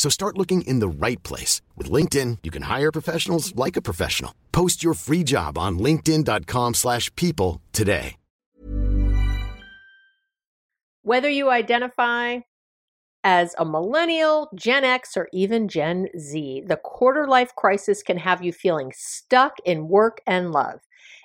So start looking in the right place. With LinkedIn, you can hire professionals like a professional. Post your free job on linkedin.com slash people today. Whether you identify as a millennial, Gen X, or even Gen Z, the quarter life crisis can have you feeling stuck in work and love.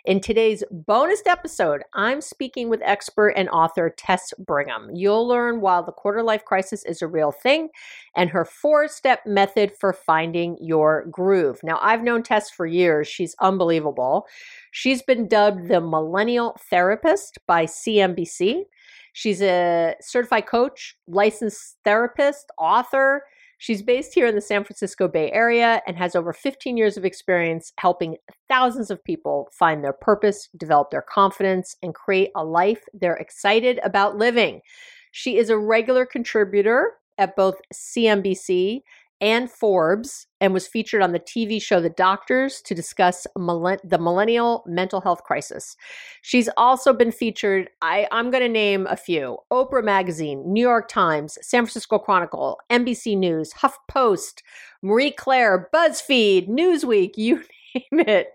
In today's bonus episode, I'm speaking with expert and author Tess Brigham. You'll learn why the quarter life crisis is a real thing and her four step method for finding your groove. Now, I've known Tess for years. She's unbelievable. She's been dubbed the millennial therapist by CNBC. She's a certified coach, licensed therapist, author. She's based here in the San Francisco Bay Area and has over 15 years of experience helping thousands of people find their purpose, develop their confidence, and create a life they're excited about living. She is a regular contributor at both CNBC and Forbes and was featured on the TV show The Doctors to discuss the millennial mental health crisis. She's also been featured, I, I'm going to name a few Oprah Magazine, New York Times, San Francisco Chronicle, NBC News, HuffPost, Marie Claire, BuzzFeed, Newsweek, you name it.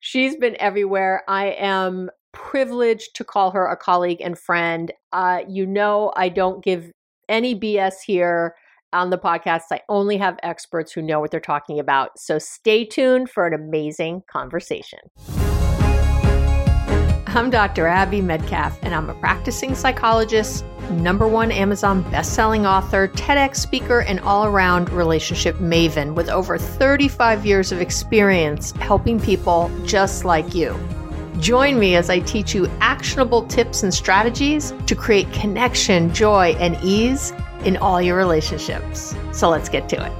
She's been everywhere. I am privileged to call her a colleague and friend. Uh, you know, I don't give any BS here on the podcast. I only have experts who know what they're talking about. So stay tuned for an amazing conversation. I'm Dr. Abby Medcalf, and I'm a practicing psychologist, number one Amazon best-selling author, TEDx speaker, and all-around relationship maven with over 35 years of experience helping people just like you. Join me as I teach you actionable tips and strategies to create connection, joy, and ease in all your relationships. So let's get to it.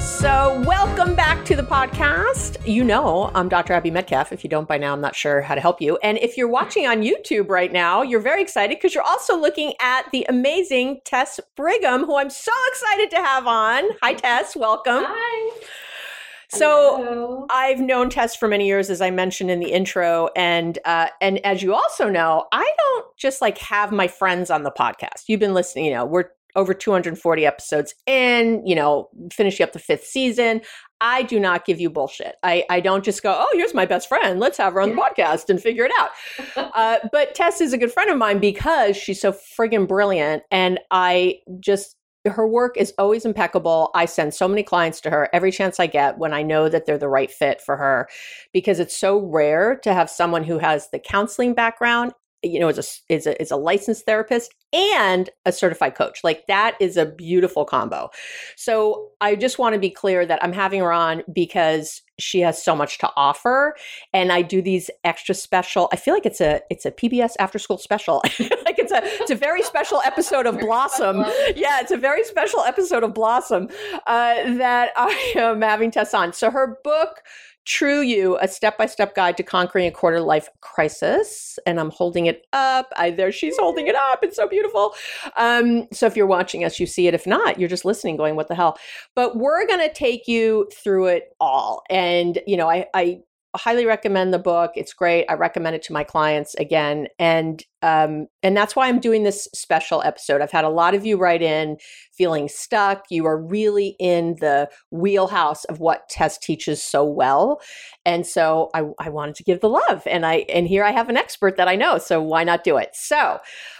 So, welcome back to the podcast. You know, I'm Dr. Abby Medcalf. If you don't by now, I'm not sure how to help you. And if you're watching on YouTube right now, you're very excited because you're also looking at the amazing Tess Brigham, who I'm so excited to have on. Hi, Tess. Welcome. Hi. So Hello. I've known Tess for many years, as I mentioned in the intro, and uh, and as you also know, I don't just like have my friends on the podcast. You've been listening, you know, we're over 240 episodes in, you know, finishing up the fifth season. I do not give you bullshit. I, I don't just go, oh, here's my best friend. Let's have her on the podcast and figure it out. Uh, but Tess is a good friend of mine because she's so friggin' brilliant. And I just her work is always impeccable. I send so many clients to her every chance I get when I know that they're the right fit for her because it's so rare to have someone who has the counseling background you know, is a is a is a licensed therapist and a certified coach. Like that is a beautiful combo. So I just want to be clear that I'm having her on because she has so much to offer, and I do these extra special. I feel like it's a it's a PBS after school special. like it's a it's a very special episode of Blossom. Yeah, it's a very special episode of Blossom uh, that I am having Tess on. So her book. True You, a step by step guide to conquering a quarter life crisis. And I'm holding it up. I, there she's holding it up. It's so beautiful. Um, so if you're watching us, you see it. If not, you're just listening, going, what the hell? But we're going to take you through it all. And, you know, I, I highly recommend the book. It's great. I recommend it to my clients again, and um, and that's why I'm doing this special episode. I've had a lot of you write in feeling stuck. You are really in the wheelhouse of what Tess teaches so well, and so I, I wanted to give the love. And I and here I have an expert that I know, so why not do it? So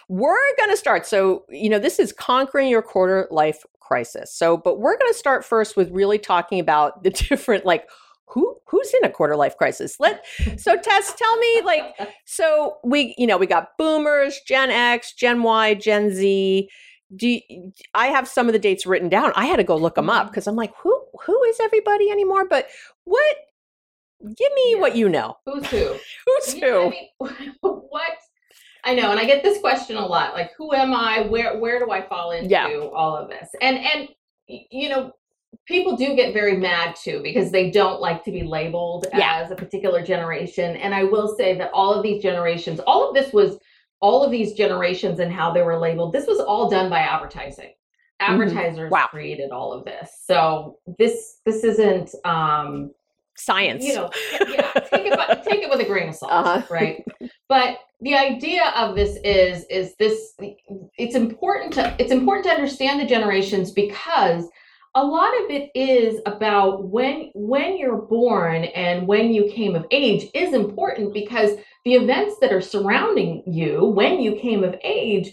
we're going to start. So you know, this is conquering your quarter life crisis. So, but we're going to start first with really talking about the different like who who's in a quarter life crisis let so tess tell me like so we you know we got boomers gen x gen y gen z do you, i have some of the dates written down i had to go look them up because mm-hmm. i'm like who who is everybody anymore but what give me yeah. what you know who's who who's yeah, who I mean, what I know, and I get this question a lot. Like, who am I? Where where do I fall into yeah. all of this? And and you know, people do get very mad too because they don't like to be labeled yeah. as a particular generation. And I will say that all of these generations, all of this was all of these generations and how they were labeled. This was all done by advertising. Mm-hmm. Advertisers mm-hmm. wow. created all of this. So this this isn't um science. You know, yeah, take it take it with a grain of salt, uh-huh. right? But the idea of this is is this it's important to it's important to understand the generations because a lot of it is about when when you're born and when you came of age is important because the events that are surrounding you when you came of age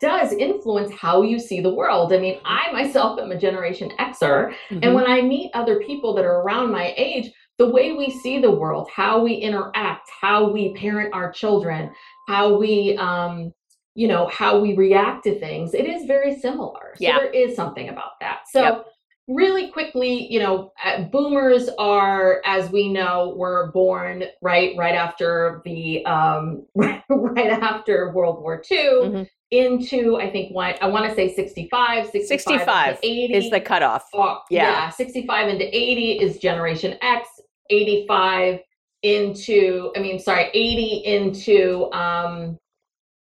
does influence how you see the world. I mean, I myself am a generation Xer, mm-hmm. and when I meet other people that are around my age, the way we see the world, how we interact, how we parent our children, how we um, you know, how we react to things, it is very similar. So yeah. there is something about that. So yep really quickly, you know, uh, boomers are, as we know, were born right right after the um, right after World War II. Mm-hmm. Into I think what I want to say 65, 65, 65 80 is the cutoff. Uh, yeah. yeah, 65 into 80 is Generation X. 85 into I mean sorry 80 into um,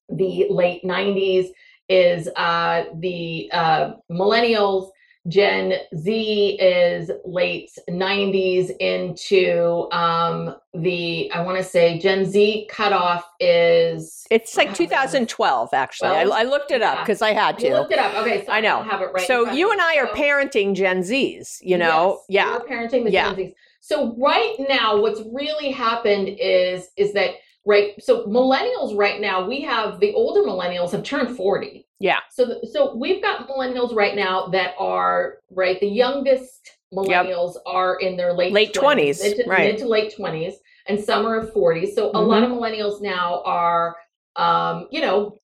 the late 90s is uh, the uh, millennials Gen Z is late 90s into um, the, I want to say Gen Z cutoff is. It's like 2012, actually. I, I, looked it yeah. up because I had to. You looked it up. Okay. So I know. I have it right. So you and I are so, parenting Gen Zs, you know? Yes, yeah. We're parenting the yeah. Gen Zs. So right now, what's really happened is, is that right so millennials right now we have the older millennials have turned 40 yeah. So so we've got millennials right now that are right. The youngest millennials yep. are in their late late twenties, mid, right? Mid to late twenties, and some are forties. So mm-hmm. a lot of millennials now are, um, you know,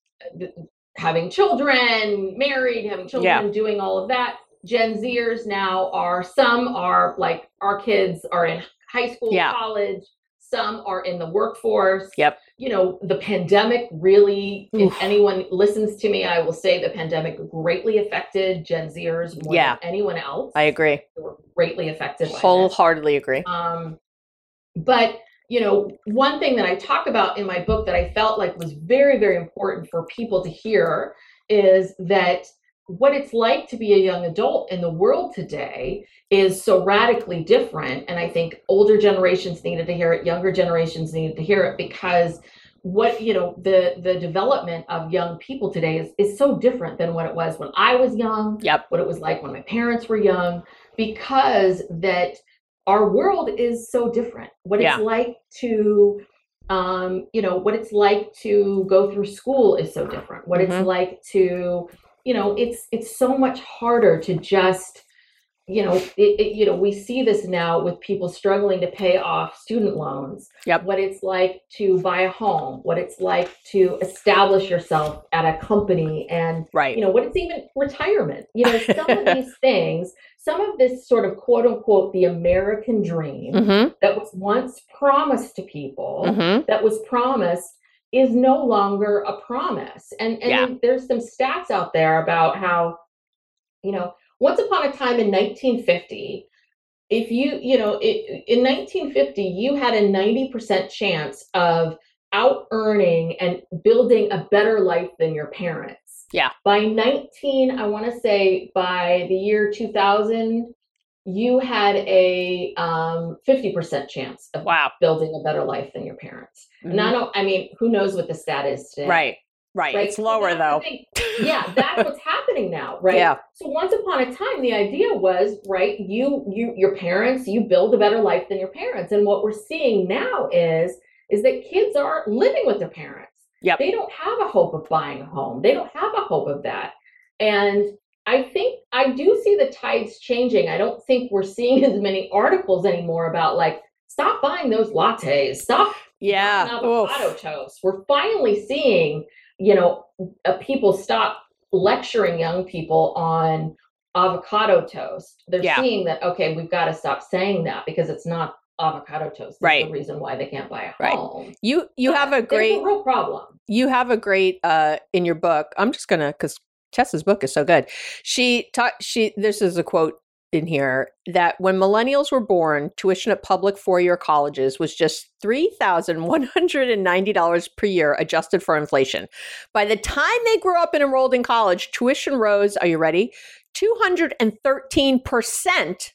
having children, married, having children, yeah. doing all of that. Gen Zers now are some are like our kids are in high school, yeah. college. Some are in the workforce. Yep you know, the pandemic really, Oof. if anyone listens to me, I will say the pandemic greatly affected Gen Zers more yeah. than anyone else. I agree. They were greatly affected. Wholeheartedly agree. Um, but you know, one thing that I talk about in my book that I felt like was very, very important for people to hear is that what it's like to be a young adult in the world today is so radically different. And I think older generations needed to hear it, younger generations needed to hear it because what you know the the development of young people today is is so different than what it was when I was young. Yep. What it was like when my parents were young, because that our world is so different. What yeah. it's like to um, you know, what it's like to go through school is so different. What mm-hmm. it's like to, you know, it's it's so much harder to just you know, it, it, you know, we see this now with people struggling to pay off student loans. Yep. What it's like to buy a home, what it's like to establish yourself at a company, and right. you know, what it's even retirement. You know, some of these things, some of this sort of quote unquote the American dream mm-hmm. that was once promised to people, mm-hmm. that was promised is no longer a promise. And and yeah. there's some stats out there about how, you know once upon a time in 1950, if you, you know, it, in 1950, you had a 90% chance of out earning and building a better life than your parents. Yeah. By 19, I want to say by the year 2000, you had a um, 50% chance of wow. building a better life than your parents. Mm-hmm. And I don't, I mean, who knows what the stat is today? Right. Right. right? It's lower though. yeah, that's what's happening now, right? Yeah. So once upon a time, the idea was, right, you you your parents, you build a better life than your parents. And what we're seeing now is is that kids are living with their parents. Yep. They don't have a hope of buying a home. They don't have a hope of that. And I think I do see the tides changing. I don't think we're seeing as many articles anymore about like stop buying those lattes, stop yeah avocado Oof. toast. We're finally seeing you know, uh, people stop lecturing young people on avocado toast. They're yeah. seeing that okay, we've got to stop saying that because it's not avocado toast. right. The reason why they can't buy a home. Right. You you have a great a real problem. You have a great uh in your book. I'm just gonna because Tess's book is so good. She taught she this is a quote in here that when millennials were born, tuition at public four year colleges was just $3,190 per year adjusted for inflation. By the time they grew up and enrolled in college, tuition rose, are you ready? 213%.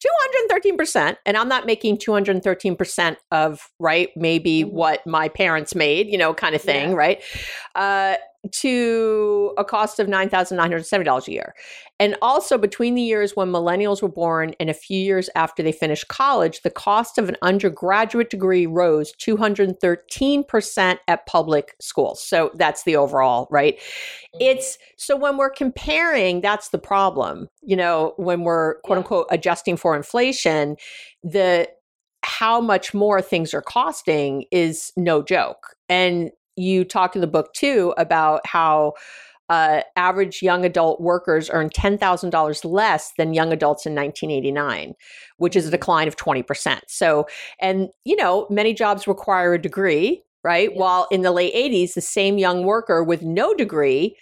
213% and i'm not making 213% of right maybe mm-hmm. what my parents made you know kind of thing yeah. right uh, to a cost of $9,970 a year. And also between the years when millennials were born and a few years after they finished college, the cost of an undergraduate degree rose 213% at public schools. So that's the overall, right? Mm-hmm. It's so when we're comparing, that's the problem. You know, when we're quote unquote adjusting for inflation, the how much more things are costing is no joke. And you talk in the book too about how uh, average young adult workers earn $10,000 less than young adults in 1989, which is a mm-hmm. decline of 20%. So, and you know, many jobs require a degree, right? Yes. While in the late 80s, the same young worker with no degree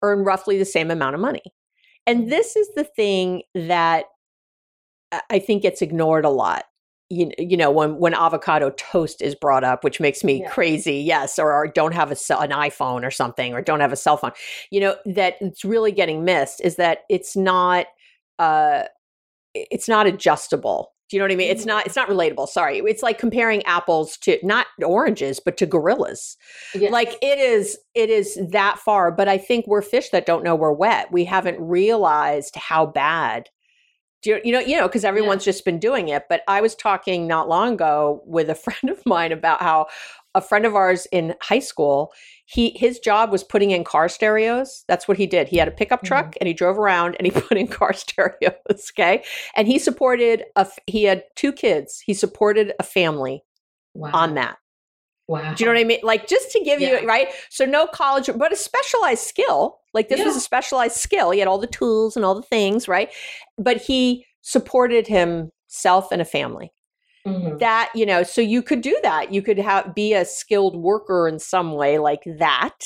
earned roughly the same amount of money. And mm-hmm. this is the thing that I think gets ignored a lot you, you know when when avocado toast is brought up which makes me yeah. crazy yes or, or, don't have a an iphone or something or don't have a cell phone you know that it's really getting missed is that it's not uh it's not adjustable do you know what i mean mm-hmm. it's not it's not relatable sorry it's like comparing apples to not oranges but to gorillas yes. like it is it is that far but i think we're fish that don't know we're wet we haven't realized how bad do you, you know, you know, because everyone's yeah. just been doing it. But I was talking not long ago with a friend of mine about how a friend of ours in high school, he his job was putting in car stereos. That's what he did. He had a pickup truck mm-hmm. and he drove around and he put in car stereos. Okay, and he supported a. He had two kids. He supported a family wow. on that. Wow. Do you know what I mean? Like just to give yeah. you right. So no college, but a specialized skill. Like this yeah. was a specialized skill. He had all the tools and all the things, right? But he supported himself and a family. Mm-hmm. That, you know, so you could do that. You could have be a skilled worker in some way like that.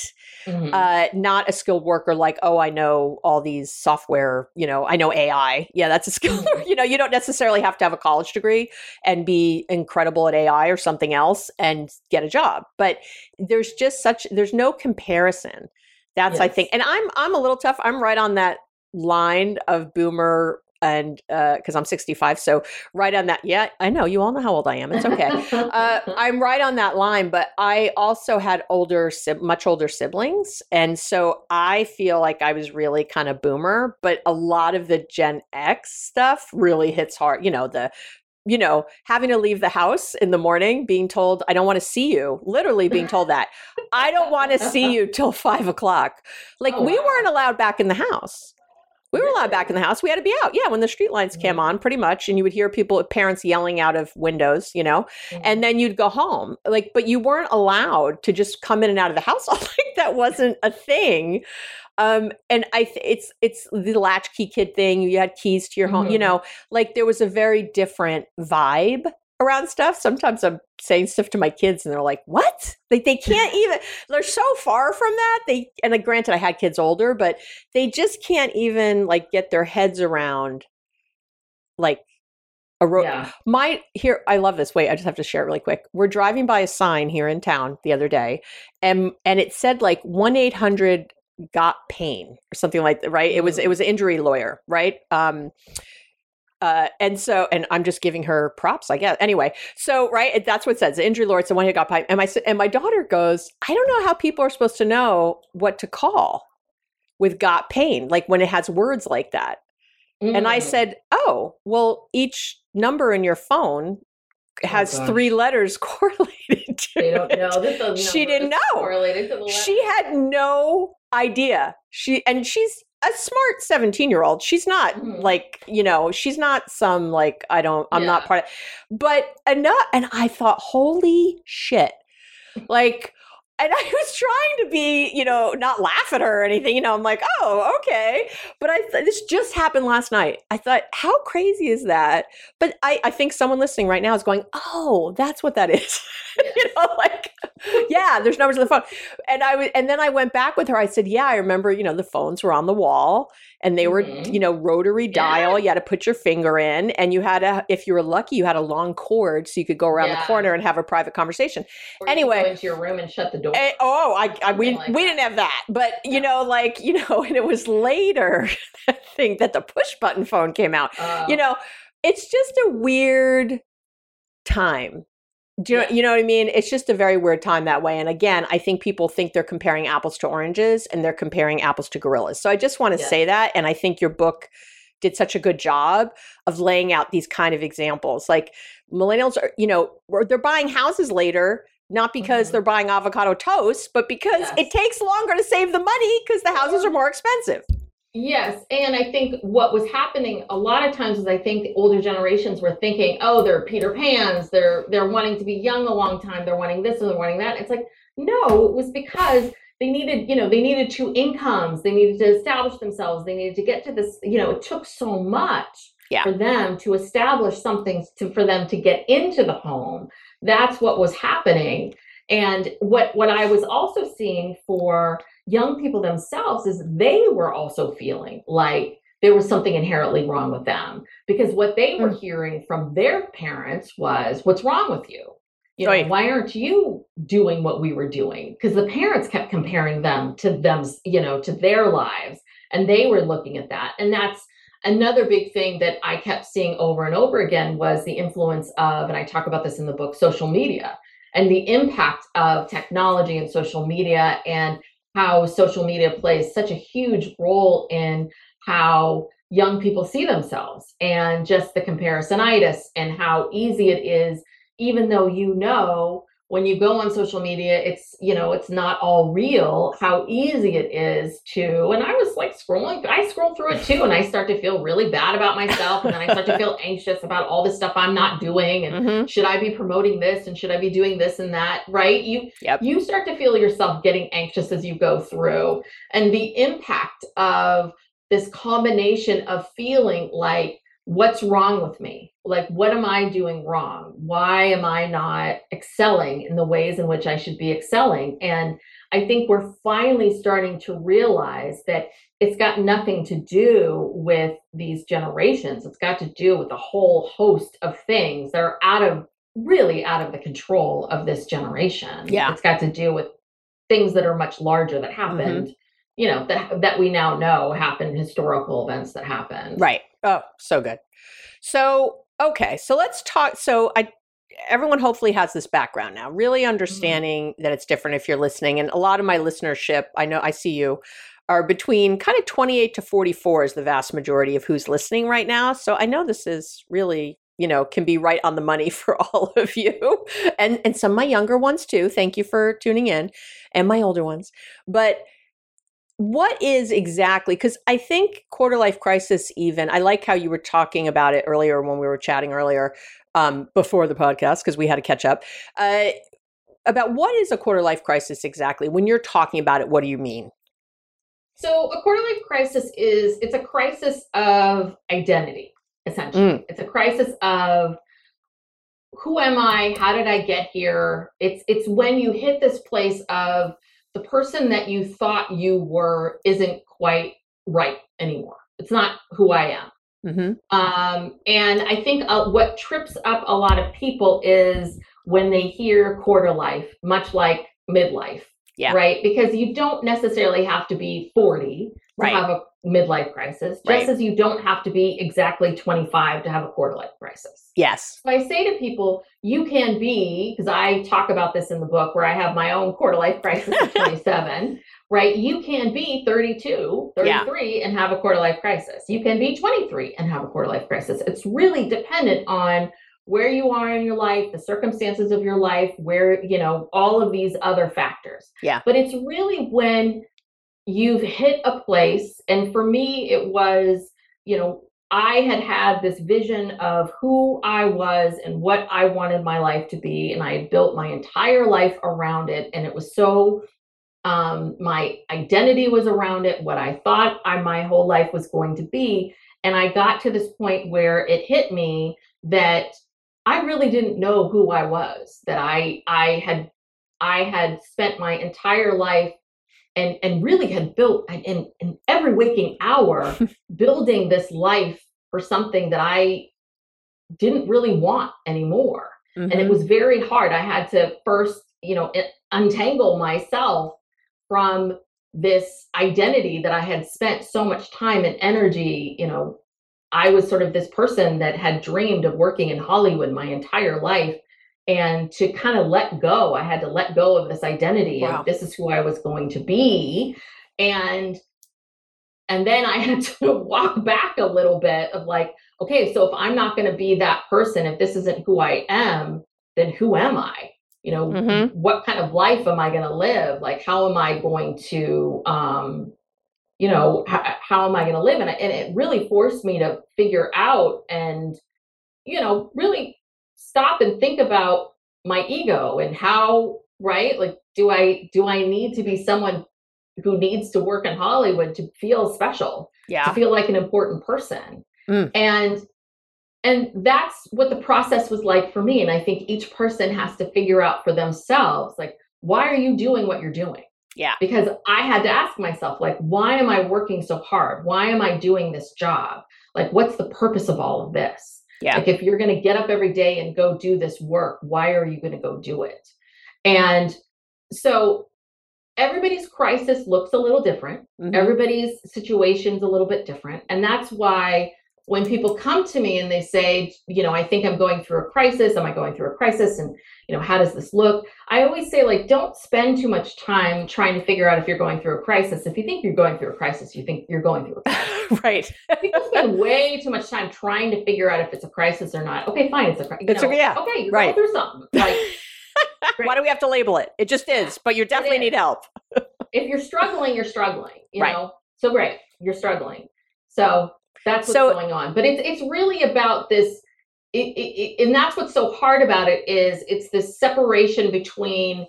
Mm-hmm. Uh, not a skilled worker like, oh, I know all these software, you know, I know AI. Yeah, that's a skill. Mm-hmm. you know, you don't necessarily have to have a college degree and be incredible at AI or something else and get a job. But there's just such there's no comparison. That's yes. I think. And I'm I'm a little tough. I'm right on that line of boomer and because uh, I'm 65, so right on that. Yeah, I know you all know how old I am. It's okay. uh, I'm right on that line, but I also had older, much older siblings, and so I feel like I was really kind of boomer. But a lot of the Gen X stuff really hits hard. You know the you know, having to leave the house in the morning, being told, I don't want to see you, literally being told that. I don't want to see you till five o'clock. Like, oh, we wow. weren't allowed back in the house. We were allowed back in the house. We had to be out. Yeah, when the street lights came mm-hmm. on, pretty much, and you would hear people, parents yelling out of windows, you know, mm-hmm. and then you'd go home. Like, but you weren't allowed to just come in and out of the house. like that wasn't a thing. Um, and I, th- it's it's the latchkey kid thing. You had keys to your home. Mm-hmm. You know, like there was a very different vibe around stuff. Sometimes I'm saying stuff to my kids and they're like, what? Like they can't even, they're so far from that. They, and like, granted, I had kids older, but they just can't even like get their heads around like a road. Yeah. My, here, I love this. Wait, I just have to share it really quick. We're driving by a sign here in town the other day and, and it said like 1 800 got pain or something like that, right? It was, it mm. was an injury lawyer, right? Um, Uh, and so, and I'm just giving her props, I guess. Anyway, so right, that's what it says. The injury lord, the one who got pipe. And my and my daughter goes, I don't know how people are supposed to know what to call with got pain, like when it has words like that. Mm. And I mm. said, Oh, well, each number in your phone oh, has oh three letters correlated to they don't know. She didn't know. correlated to the she had no idea. She and she's a smart 17 year old she's not mm-hmm. like you know she's not some like i don't i'm yeah. not part of but enough and i thought holy shit. Like and I was trying to be, you know, not laugh at her or anything. You know, I'm like, oh, okay. But I this just happened last night. I thought, how crazy is that? But I, I think someone listening right now is going, oh, that's what that is. you know, like, yeah, there's numbers on the phone. And I was, and then I went back with her. I said, yeah, I remember, you know, the phones were on the wall and they were, mm-hmm. you know, rotary dial. Yeah. You had to put your finger in, and you had a, if you were lucky, you had a long cord so you could go around yeah. the corner and have a private conversation. Or anyway, go into your room and shut the door. And, oh, I, I we like we didn't have that, but you know, like you know, and it was later I think that the push button phone came out. Uh, you know, it's just a weird time do you, know, you know what I mean? It's just a very weird time that way. And again, I think people think they're comparing apples to oranges and they're comparing apples to gorillas. So I just want to yeah. say that. And I think your book did such a good job of laying out these kind of examples. Like millennials are, you know, they're buying houses later, not because mm-hmm. they're buying avocado toast, but because yes. it takes longer to save the money because the houses are more expensive. Yes, and I think what was happening a lot of times is I think the older generations were thinking, "Oh, they're Peter Pans. They're they're wanting to be young a long time. They're wanting this and they're wanting that." It's like, no, it was because they needed, you know, they needed two incomes. They needed to establish themselves. They needed to get to this, you know, it took so much yeah. for them to establish something to for them to get into the home. That's what was happening. And what what I was also seeing for young people themselves is they were also feeling like there was something inherently wrong with them because what they were mm. hearing from their parents was what's wrong with you you know right. why aren't you doing what we were doing because the parents kept comparing them to them you know to their lives and they were looking at that and that's another big thing that i kept seeing over and over again was the influence of and i talk about this in the book social media and the impact of technology and social media and how social media plays such a huge role in how young people see themselves and just the comparisonitis and how easy it is even though you know when you go on social media it's you know it's not all real how easy it is to and i was like scrolling i scroll through it too and i start to feel really bad about myself and then i start to feel anxious about all the stuff i'm not doing and mm-hmm. should i be promoting this and should i be doing this and that right you yep. you start to feel yourself getting anxious as you go through and the impact of this combination of feeling like what's wrong with me? Like, what am I doing wrong? Why am I not excelling in the ways in which I should be excelling? And I think we're finally starting to realize that it's got nothing to do with these generations. It's got to do with a whole host of things that are out of really out of the control of this generation. Yeah. It's got to do with things that are much larger that happened. Mm-hmm you know that that we now know happened historical events that happened right oh so good so okay so let's talk so i everyone hopefully has this background now really mm-hmm. understanding mm-hmm. that it's different if you're listening and a lot of my listenership i know i see you are between kind of 28 to 44 is the vast majority of who's listening right now so i know this is really you know can be right on the money for all of you and and some of my younger ones too thank you for tuning in and my older ones but what is exactly because i think quarter life crisis even i like how you were talking about it earlier when we were chatting earlier um, before the podcast because we had to catch up uh, about what is a quarter life crisis exactly? When you're talking about it what do you mean? So a quarter life crisis is it's a crisis of identity essentially. Mm. it's a crisis of who am i? How did i get here? It's it's when you hit this place of the person that you thought you were isn't quite right anymore. It's not who I am. Mm-hmm. Um, and I think uh, what trips up a lot of people is when they hear quarter life, much like midlife. Yeah. Right. Because you don't necessarily have to be 40 to have a midlife crisis, just right. as you don't have to be exactly 25 to have a quarter life crisis. Yes. So I say to people, you can be, because I talk about this in the book where I have my own quarter life crisis at 27, right? You can be 32, 33 yeah. and have a quarter life crisis. You can be 23 and have a quarter life crisis. It's really dependent on where you are in your life, the circumstances of your life, where, you know, all of these other factors. Yeah. But it's really when you've hit a place, and for me, it was, you know, I had had this vision of who I was and what I wanted my life to be. And I had built my entire life around it. And it was so, um, my identity was around it, what I thought I, my whole life was going to be. And I got to this point where it hit me that I really didn't know who I was, that I, I had, I had spent my entire life and and really had built in, in every waking hour building this life for something that I didn't really want anymore. Mm-hmm. And it mm-hmm. was very hard. I had to first, you know, untangle myself from this identity that I had spent so much time and energy, you know, I was sort of this person that had dreamed of working in Hollywood my entire life and to kind of let go i had to let go of this identity wow. of this is who i was going to be and and then i had to walk back a little bit of like okay so if i'm not going to be that person if this isn't who i am then who am i you know mm-hmm. what kind of life am i going to live like how am i going to um you know how, how am i going to live and, and it really forced me to figure out and you know really stop and think about my ego and how right? Like do i do i need to be someone who needs to work in hollywood to feel special yeah. to feel like an important person? Mm. and and that's what the process was like for me and i think each person has to figure out for themselves like why are you doing what you're doing? Yeah. Because i had to ask myself like why am i working so hard? Why am i doing this job? Like what's the purpose of all of this yeah. Like if you're going to get up every day and go do this work, why are you going to go do it? And so everybody's crisis looks a little different. Mm-hmm. Everybody's situation's a little bit different. And that's why when people come to me and they say, you know, I think I'm going through a crisis. Am I going through a crisis? And, you know, how does this look? I always say, like, don't spend too much time trying to figure out if you're going through a crisis. If you think you're going through a crisis, you think you're going through a crisis. right. people spend way too much time trying to figure out if it's a crisis or not. Okay, fine. It's a crisis. It's a yeah. Okay, you're right. going through something. Like, Why do we have to label it? It just is, but you definitely need help. if you're struggling, you're struggling, you right. know? So great, you're struggling. So that's what's so, going on. But it's it's really about this. It, it, it, and that's what's so hard about it is it's this separation between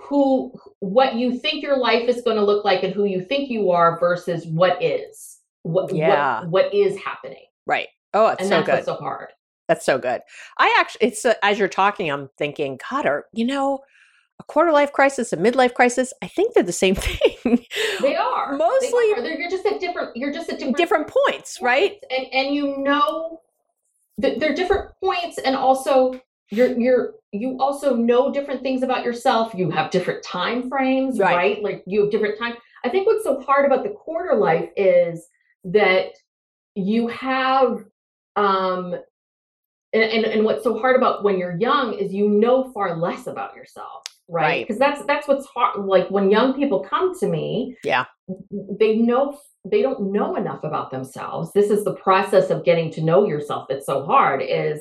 who what you think your life is going to look like and who you think you are versus what is what yeah. what, what is happening right oh it's and so that's good so hard that's so good i actually it's uh, as you're talking i'm thinking god are you know a quarter life crisis, a midlife crisis, I think they're the same thing. They are. Mostly they are. you're just at different you're just at different, different points, points, right? And and you know they're different points and also you're you're you also know different things about yourself. You have different time frames, right? right? Like you have different time. I think what's so hard about the quarter life is that you have um and, and, and what's so hard about when you're young is you know far less about yourself right because right. that's that's what's hard like when young people come to me yeah they know they don't know enough about themselves this is the process of getting to know yourself that's so hard is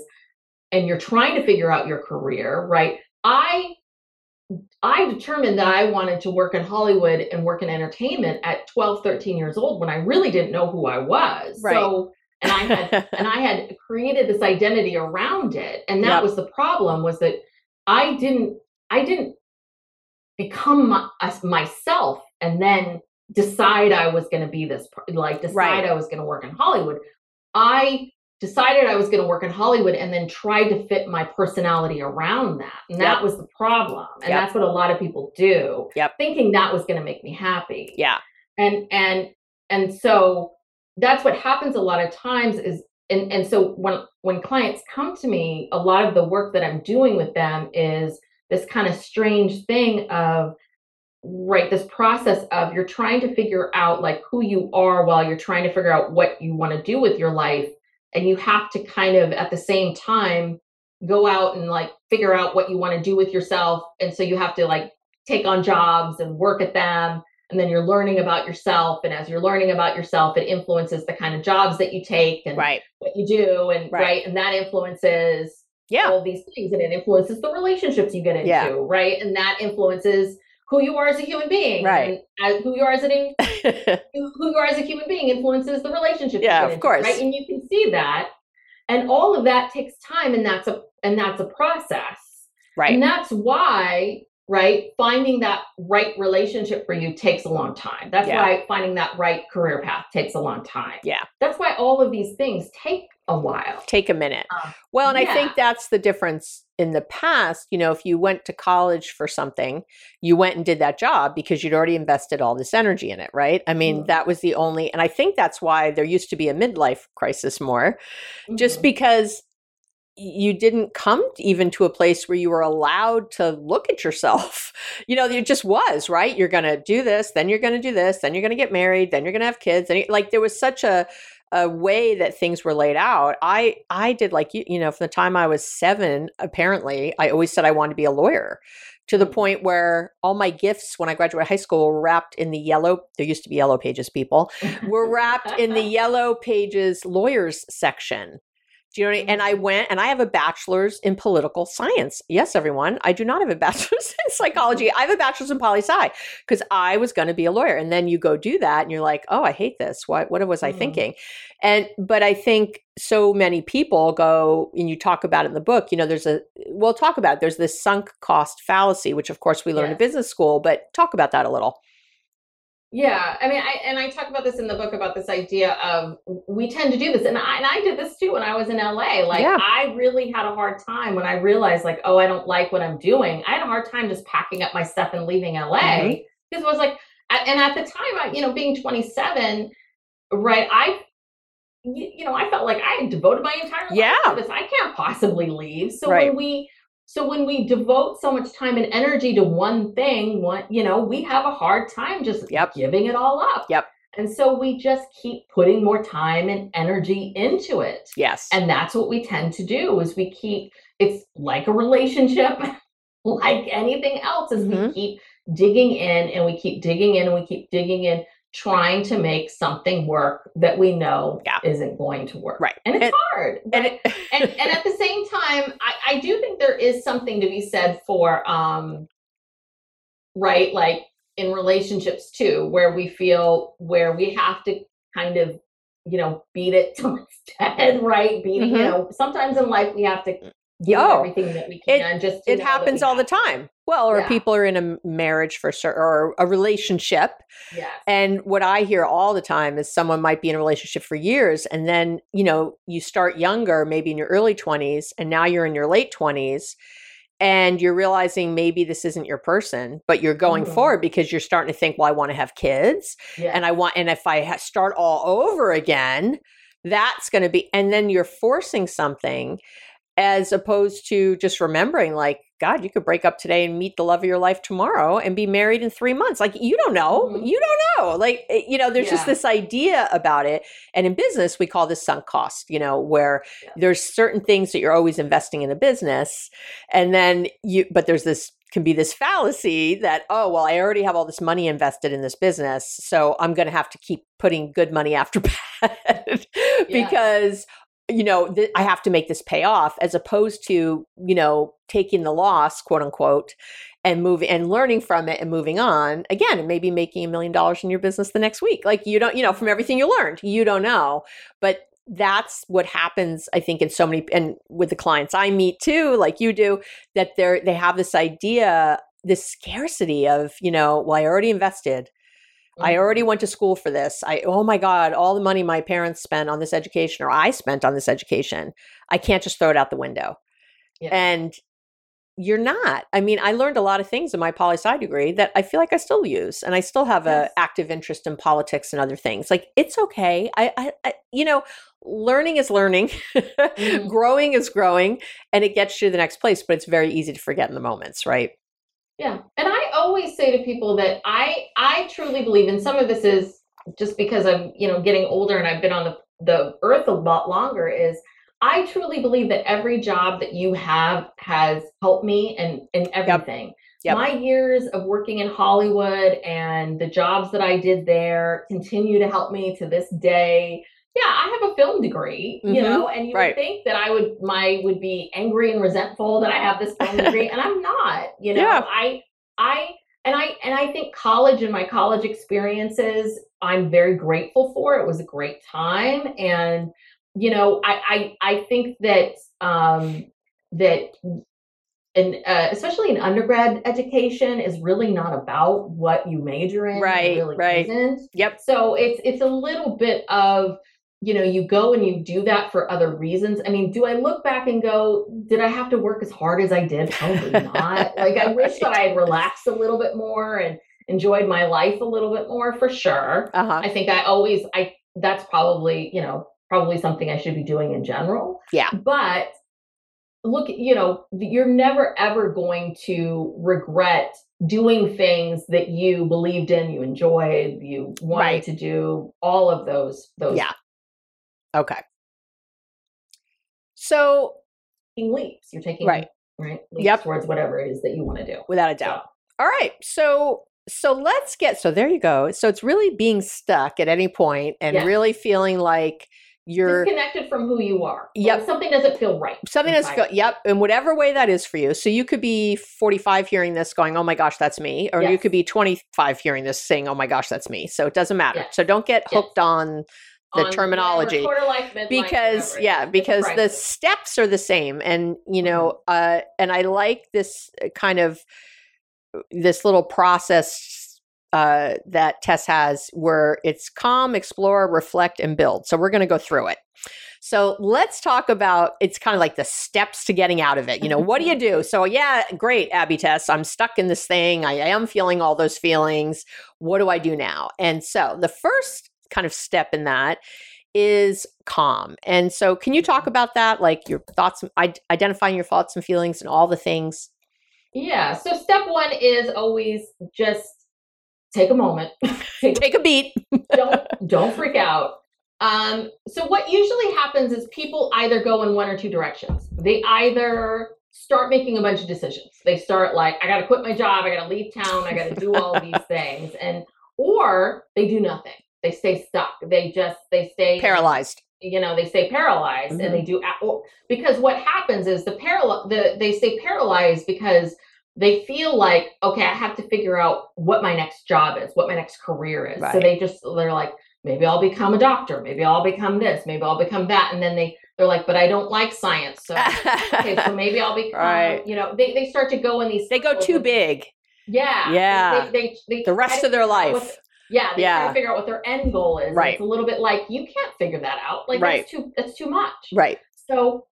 and you're trying to figure out your career right i i determined that i wanted to work in hollywood and work in entertainment at 12 13 years old when i really didn't know who i was right. so and i had and i had created this identity around it and that yep. was the problem was that i didn't i didn't become my, myself and then decide I was going to be this, like decide right. I was going to work in Hollywood. I decided I was going to work in Hollywood and then tried to fit my personality around that. And yep. that was the problem. And yep. that's what a lot of people do. Yep. Thinking that was going to make me happy. Yeah. And and and so that's what happens a lot of times is and and so when when clients come to me, a lot of the work that I'm doing with them is this kind of strange thing of right this process of you're trying to figure out like who you are while you're trying to figure out what you want to do with your life and you have to kind of at the same time go out and like figure out what you want to do with yourself and so you have to like take on jobs and work at them and then you're learning about yourself and as you're learning about yourself it influences the kind of jobs that you take and right. what you do and right. right, and that influences yeah. all these things and it influences the relationships you get into yeah. right? And that influences who you are as a human being. Right. And who you are as an who you are as a human being influences the relationship yeah of course right? and you can see that. And all of that takes time and that's a and that's a process. Right. and that's why right finding that right relationship for you takes a long time that's yeah. why finding that right career path takes a long time yeah that's why all of these things take a while. Take a minute. Um, well, and yeah. I think that's the difference in the past. You know, if you went to college for something, you went and did that job because you'd already invested all this energy in it, right? I mean, mm-hmm. that was the only, and I think that's why there used to be a midlife crisis more, mm-hmm. just because you didn't come even to a place where you were allowed to look at yourself. You know, it just was, right? You're going to do this, then you're going to do this, then you're going to get married, then you're going to have kids. And like there was such a a way that things were laid out. I I did like you you know from the time I was 7 apparently I always said I wanted to be a lawyer to the mm. point where all my gifts when I graduated high school were wrapped in the yellow there used to be yellow pages people were wrapped in the yellow pages lawyers section do you know what I mean? And I mm-hmm. went and I have a bachelor's in political science. Yes, everyone. I do not have a bachelor's in psychology. I have a bachelor's in poli sci because I was going to be a lawyer. And then you go do that and you're like, oh, I hate this. What what was I mm-hmm. thinking? And but I think so many people go and you talk about it in the book, you know, there's a we'll talk about it. There's this sunk cost fallacy, which of course we learn yes. in business school, but talk about that a little. Yeah, I mean, I and I talk about this in the book about this idea of we tend to do this, and I and I did this too when I was in LA. Like, yeah. I really had a hard time when I realized, like, oh, I don't like what I'm doing. I had a hard time just packing up my stuff and leaving LA mm-hmm. because it was like, and at the time, I, you know, being 27, right, I you, know, I felt like I had devoted my entire life yeah. to this. I can't possibly leave. So right. when we so when we devote so much time and energy to one thing, one, you know, we have a hard time just yep. giving it all up. Yep. And so we just keep putting more time and energy into it. Yes. And that's what we tend to do is we keep it's like a relationship, like anything else, is mm-hmm. we keep digging in and we keep digging in and we keep digging in trying to make something work that we know yeah. isn't going to work. Right. And it's hard. And, it, and, and at the same time, I, I do think there is something to be said for um right, like in relationships too, where we feel where we have to kind of, you know, beat it to it's dead, right? Beat mm-hmm. you know, sometimes in life we have to do oh, everything that we can. It, just it happens all the time. Well, or yeah. people are in a marriage for certain, or a relationship. Yes. And what I hear all the time is someone might be in a relationship for years, and then you know you start younger, maybe in your early twenties, and now you're in your late twenties, and you're realizing maybe this isn't your person, but you're going mm-hmm. forward because you're starting to think, well, I want to have kids, yes. and I want, and if I ha- start all over again, that's going to be, and then you're forcing something as opposed to just remembering like god you could break up today and meet the love of your life tomorrow and be married in three months like you don't know mm-hmm. you don't know like eh, you know there's yeah. just this idea about it and in business we call this sunk cost you know where yeah. there's certain things that you're always investing in a business and then you but there's this can be this fallacy that oh well i already have all this money invested in this business so i'm going to have to keep putting good money after bad because you know, th- I have to make this pay off as opposed to, you know, taking the loss, quote unquote, and moving and learning from it and moving on again and maybe making a million dollars in your business the next week. Like you don't, you know, from everything you learned, you don't know. But that's what happens, I think, in so many and with the clients I meet too, like you do, that they're they have this idea, this scarcity of, you know, well, I already invested. I already went to school for this. I oh my god, all the money my parents spent on this education or I spent on this education. I can't just throw it out the window. Yeah. And you're not. I mean, I learned a lot of things in my poli sci degree that I feel like I still use, and I still have yes. a active interest in politics and other things. Like it's okay. I, I, I you know, learning is learning, mm-hmm. growing is growing, and it gets you to the next place. But it's very easy to forget in the moments, right? Yeah, and I always say to people that I I truly believe, and some of this is just because I'm you know getting older and I've been on the the earth a lot longer. Is I truly believe that every job that you have has helped me and in everything. Yep. My years of working in Hollywood and the jobs that I did there continue to help me to this day. Yeah, I have a film degree, mm-hmm. you know, and you right. would think that I would my would be angry and resentful that I have this film degree, and I'm not. You know, yeah. I I and I and I think college and my college experiences, I'm very grateful for. It was a great time, and you know, I I, I think that um, that and uh, especially in undergrad education is really not about what you major in right really right isn't. yep so it's it's a little bit of you know you go and you do that for other reasons i mean do i look back and go did i have to work as hard as i did probably not like i wish right. that i had relaxed a little bit more and enjoyed my life a little bit more for sure uh-huh. i think i always i that's probably you know probably something i should be doing in general yeah but look you know you're never ever going to regret doing things that you believed in you enjoyed you wanted right. to do all of those those yeah okay so leaps you're taking right right leaps yep. towards whatever it is that you want to do without a doubt so. all right so so let's get so there you go so it's really being stuck at any point and really feeling like you're disconnected from who you are. Yep. something doesn't feel right. Something doesn't feel, yep. In whatever way that is for you. So you could be 45 hearing this going, oh my gosh, that's me. Or yes. you could be 25 hearing this saying, oh my gosh, that's me. So it doesn't matter. Yes. So don't get hooked yes. on the on terminology life, because yeah because the steps are the same and you know mm-hmm. uh and i like this uh, kind of this little process uh, that Tess has where it's calm, explore, reflect, and build. So we're going to go through it. So let's talk about it's kind of like the steps to getting out of it. You know, what do you do? So, yeah, great, Abby Tess. I'm stuck in this thing. I, I am feeling all those feelings. What do I do now? And so the first kind of step in that is calm. And so, can you talk about that? Like your thoughts, identifying your thoughts and feelings and all the things? Yeah. So, step one is always just take a moment, take, a beat. don't don't freak out. Um, so what usually happens is people either go in one or two directions. They either start making a bunch of decisions. They start like, I got to quit my job, I got to leave town, I got to do all these things, and or they do nothing. They stay stuck. They just they stay paralyzed. You know, they stay paralyzed, mm-hmm. and they do or, because what happens is the paral the they stay paralyzed because they feel like okay i have to figure out what my next job is what my next career is right. so they just they're like maybe i'll become a doctor maybe i'll become this maybe i'll become that and then they they're like but i don't like science so okay so maybe i'll become right. you know they, they start to go in these they go too big yeah yeah they, they, they the rest of their life yeah they yeah. try to figure out what their end goal is right it's a little bit like you can't figure that out like right. that's too that's too much right so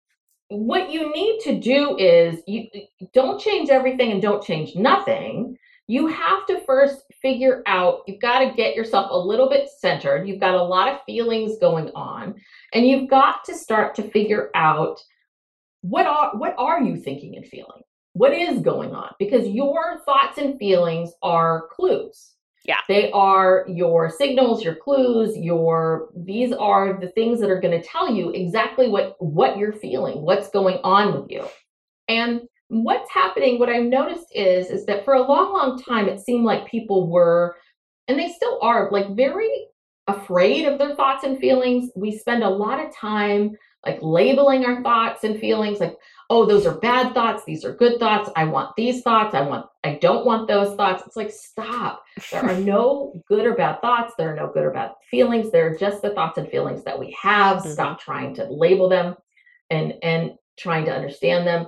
what you need to do is you don't change everything and don't change nothing. You have to first figure out, you've got to get yourself a little bit centered. You've got a lot of feelings going on, and you've got to start to figure out what are what are you thinking and feeling? What is going on? Because your thoughts and feelings are clues. Yeah. They are your signals, your clues, your these are the things that are going to tell you exactly what what you're feeling, what's going on with you. And what's happening, what I've noticed is is that for a long long time it seemed like people were and they still are like very afraid of their thoughts and feelings. We spend a lot of time like labeling our thoughts and feelings like oh those are bad thoughts these are good thoughts i want these thoughts i want i don't want those thoughts. It's like stop. There are no good or bad thoughts there are no good or bad feelings they're just the thoughts and feelings that we have. Mm-hmm. stop trying to label them and and trying to understand them.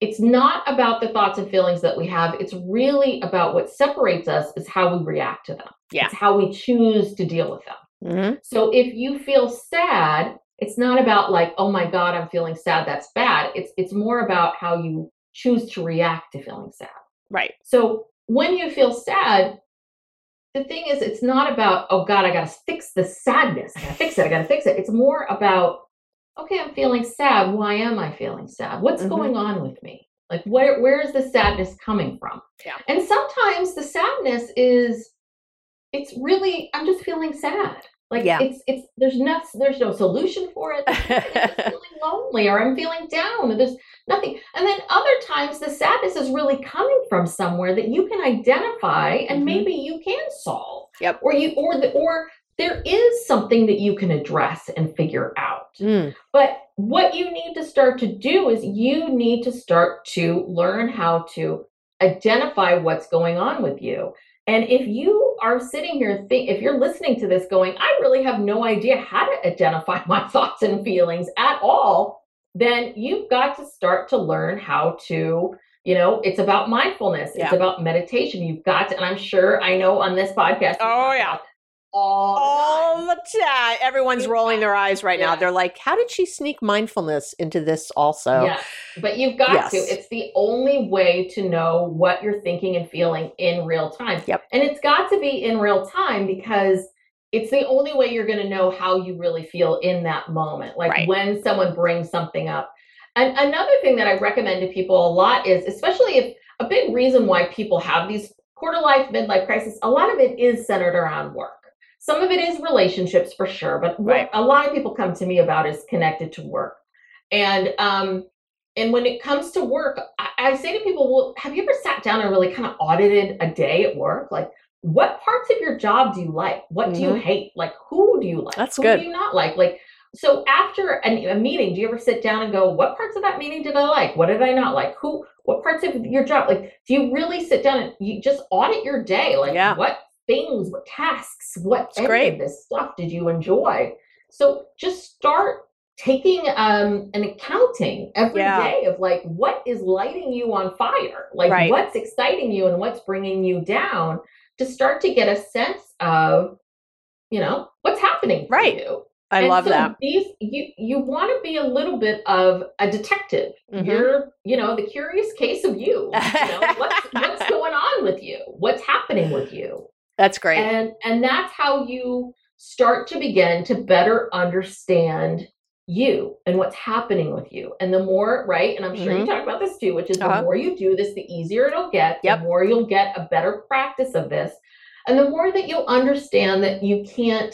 It's not about the thoughts and feelings that we have it's really about what separates us is how we react to them. Yeah. It's how we choose to deal with them. Mm-hmm. so if you feel sad it's not about like oh my god i'm feeling sad that's bad it's it's more about how you choose to react to feeling sad right so when you feel sad the thing is it's not about oh god i gotta fix the sadness i gotta fix it i gotta fix it it's more about okay i'm feeling sad why am i feeling sad what's mm-hmm. going on with me Like where where is the sadness coming from? Yeah. And sometimes the sadness is it's really I'm just feeling sad. Like Yeah. it's it's there's no there's no solution for it. I'm feeling lonely or I'm feeling down or there's nothing. And then other times the sadness is really coming from somewhere that you can identify and Mhm. maybe you can solve. Yep. Or you or the or there is something that you can address and figure out. Mm, But what you need to start to do is you need to start to learn how to identify what's going on with you. And if you are sitting here, think, if you're listening to this going, I really have no idea how to identify my thoughts and feelings at all, then you've got to start to learn how to, you know, it's about mindfulness, Yeah. it's about meditation. You've got to, and I'm sure I know on this podcast, Oh, yeah. All the time. the time. Everyone's rolling their eyes right now. They're like, how did she sneak mindfulness into this also? Yes, but you've got to. It's the only way to know what you're thinking and feeling in real time. Yep. And it's got to be in real time because it's the only way you're going to know how you really feel in that moment. Like Right. when someone brings something up. And another thing that I recommend to people a lot is, especially if a big reason why people have these quarter life, midlife crisis, a lot of it is centered around work. Some of it is relationships for sure, but what Right. a lot of people come to me about is connected to work. And um, and when it comes to work, I, I say to people, well, have you ever sat down and really kind of audited a day at work? Like, what parts of your job do you like? What do you Mhm. hate? Like, who do you like? That's who good. do you not like? Like, so after a, a meeting, do you ever sit down and go, what parts of that meeting did I like? What did I not like? Who, what parts of your job? Like, do you really sit down and you just audit your day? Like, Yeah. what things, what tasks, what It's any great. of this stuff did you enjoy? So just start taking um an accounting every day Yeah. of like what is lighting you on fire like Right. what's exciting you and what's bringing you down to start to get a sense of you know what's happening for Right. you I And love so that. these you you want to be a little bit of a detective Mhm. you're you know the curious case of you, you know, what's what's going on with you what's happening with you That's great. and and that's how you start to begin to better understand you and what's happening with you and the more right and i'm sure you Mhm. talk about this too which is Uh-huh. the more you do this the easier it'll get Yep. the more you'll get a better practice of this and the more that you'll understand that you can't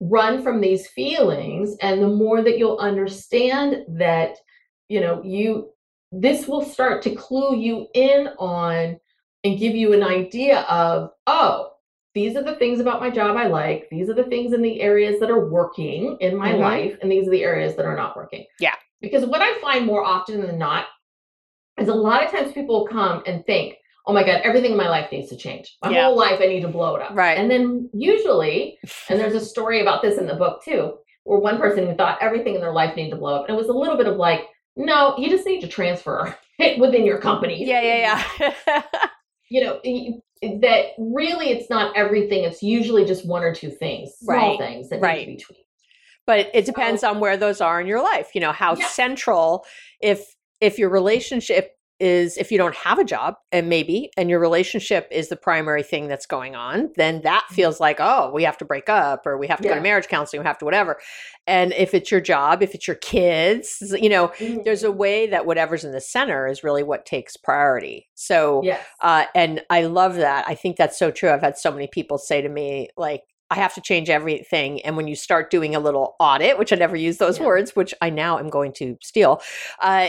run from these feelings and the more that you'll understand that you know you this will start to clue you in on and give you an idea of oh these are the things about my job I like. These are the things in the areas that are working in my Mhm. life, and these are the areas that are not working. Yeah. Because what I find more often than not is a lot of times people will come and think, oh my God, everything in my life needs to change. My Yeah. whole life, I need to blow it up. Right. And then usually, and there's a story about this in the book too, where one person who thought everything in their life needed to blow up. And it was a little bit of like, no, you just need to transfer it within your company. yeah, yeah, yeah. you know that really it's not everything it's usually just one or two things small Right, things that right. need to be tweaked but it depends on where those are in your life you know how Yeah. central if if your relationship is if you don't have a job and maybe and your relationship is the primary thing that's going on then that feels like oh we have to break up or we have to go to marriage counseling we have to whatever and if it's your job if it's your kids you know Mm-hmm. there's a way that whatever's in the center is really what takes priority so yes uh, and I love that. I think that's so true. I've had so many people say to me, like, I have to change everything. And when you start doing a little audit, which I never use those Yeah. words, which I now am going to steal, uh,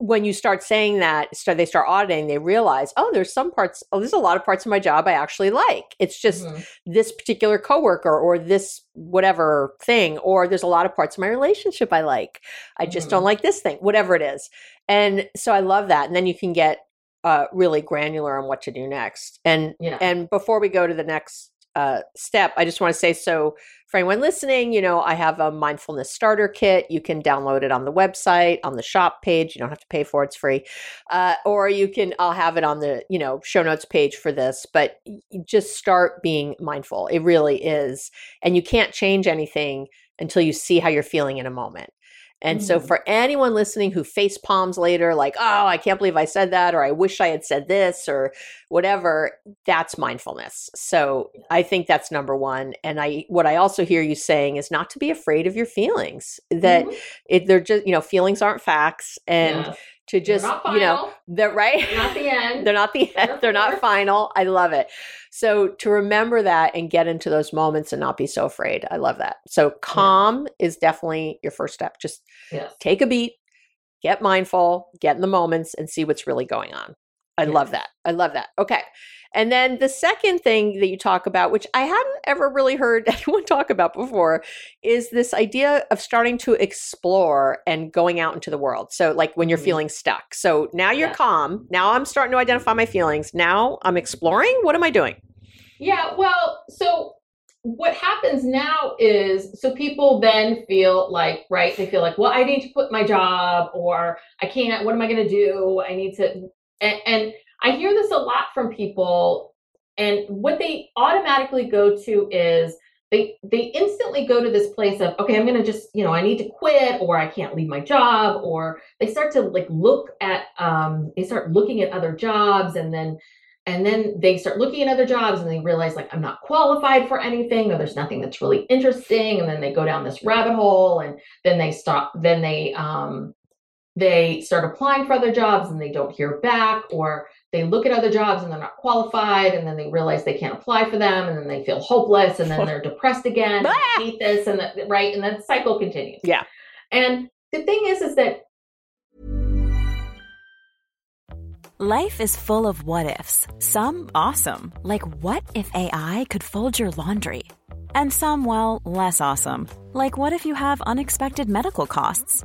when you start saying that, start they start auditing, they realize, oh, there's some parts, oh, there's a lot of parts of my job I actually like. It's just Mhm. this particular coworker or this whatever thing, or there's a lot of parts of my relationship I like. I just Mhm. don't like this thing, whatever it is. And so I love that. And then you can get uh, really granular on what to do next. And yeah and before we go to the next uh, step, I just want to say so for anyone listening, you know, I have a mindfulness starter kit. You can download it on the website, on the shop page. You don't have to pay for it; it's free. Uh, or you can, I'll have it on the you know show notes page for this. But just start being mindful. It really is, and you can't change anything until you see how you're feeling in a moment. And so, Mhm. for anyone listening who face palms later, like, oh, I can't believe I said that, or I wish I had said this, or whatever, that's mindfulness. So, I think that's number one. And I, what I also hear you saying is not to be afraid of your feelings. That Mhm. it, they're just, you know, feelings aren't facts, and Yes. To just you know they're right? They're not the end. They're not the end. they're not final. I love it. So to remember that and get into those moments and not be so afraid i love that. So calm yeah. is definitely your first step. Just yes. take a beat get mindful get in the moments and see what's really going on. I yes. love that. I love that. Okay and then the second thing that you talk about, which I hadn't ever really heard anyone talk about before, is this idea of starting to explore and going out into the world. So, like when you're mm-hmm. feeling stuck. So now you're yeah. calm. Now I'm starting to identify my feelings. Now I'm exploring. What am I doing? Yeah, well, so what happens now is so people then feel like right they feel like well i need to quit my job or i can't what am i going to do i need to and, and I hear this a lot from people, and what they automatically go to is they they instantly go to this place of okay i'm going to just you know i need to quit or i can't leave my job or they start to like look at um they start looking at other jobs and then and then they start looking at other jobs and they realize like i'm not qualified for anything or there's nothing that's really interesting and then they go down this rabbit hole and then they stop then they um they start applying for other jobs and they don't hear back or they look at other jobs and they're not qualified and then they realize they can't apply for them and then they feel hopeless and then they're depressed again and hate this and the, right and then the cycle continues. Yeah. And the thing is is that life is full of what ifs some awesome like what if ai could fold your laundry? And some well less awesome like what if you have unexpected medical costs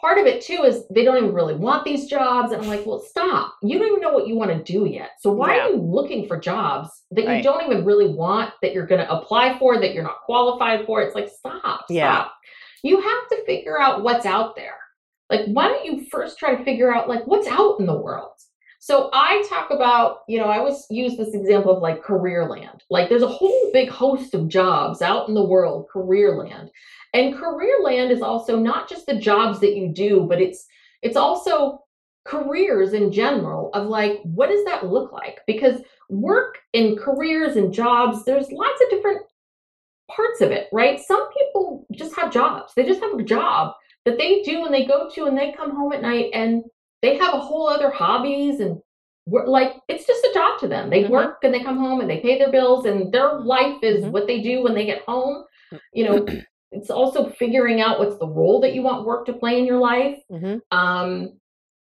Part of it too is they don't even really want these jobs. And I'm like, well, stop. You don't even know what you want to do yet. So why yeah. are you looking for jobs that right. you don't even really want, that you're going to apply for, that you're not qualified for? It's like, stop, yeah. stop. You have to figure out what's out there. Like, why don't you first try to figure out like what's out in the world? So I talk about, you know, I always use this example of like career land. Like there's a whole big host of jobs out in the world, career land. And career land is also not just the jobs that you do, but it's it's also careers in general of like what does that look like? Because work and careers and jobs, there's lots of different parts of it, right? Some people just have jobs. They just have a job that they do and they go to and they come home at night and they have a whole other hobbies and like it's just a job to them. They mm-hmm. work and they come home and they pay their bills and their life is mm-hmm. what they do when they get home. You know, it's also figuring out what's the role that you want work to play in your life. Mm-hmm. Um,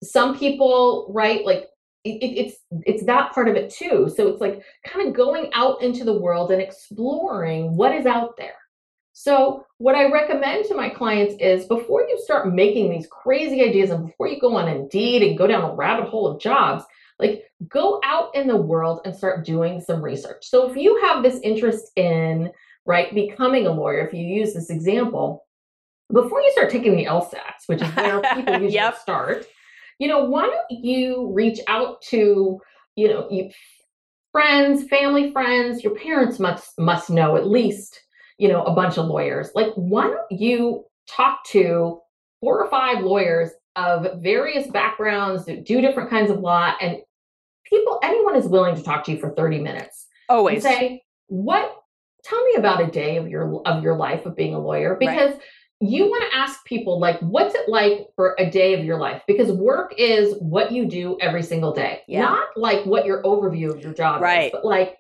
some people, right, like it, it, it's it's that part of it too. So it's like kind of going out into the world and exploring what is out there. So what I recommend to my clients is before you start making these crazy ideas and before you go on Indeed and go down a rabbit hole of jobs, like go out in the world and start doing some research. So if you have this interest in right? Becoming a lawyer, if you use this example, before you start taking the LSATs, which is where people usually yep. start, you know, why don't you reach out to, you know, you, friends, family friends, your parents must must know at least, you know, a bunch of lawyers. Like, why don't you talk to four or five lawyers of various backgrounds that do different kinds of law and people anyone is willing to talk to you for 30 minutes always say what tell me about a day of your of your life of being a lawyer because right. you want to ask people like what's it like for a day of your life because work is what you do every single day yeah. not like what your overview of your job right. is but like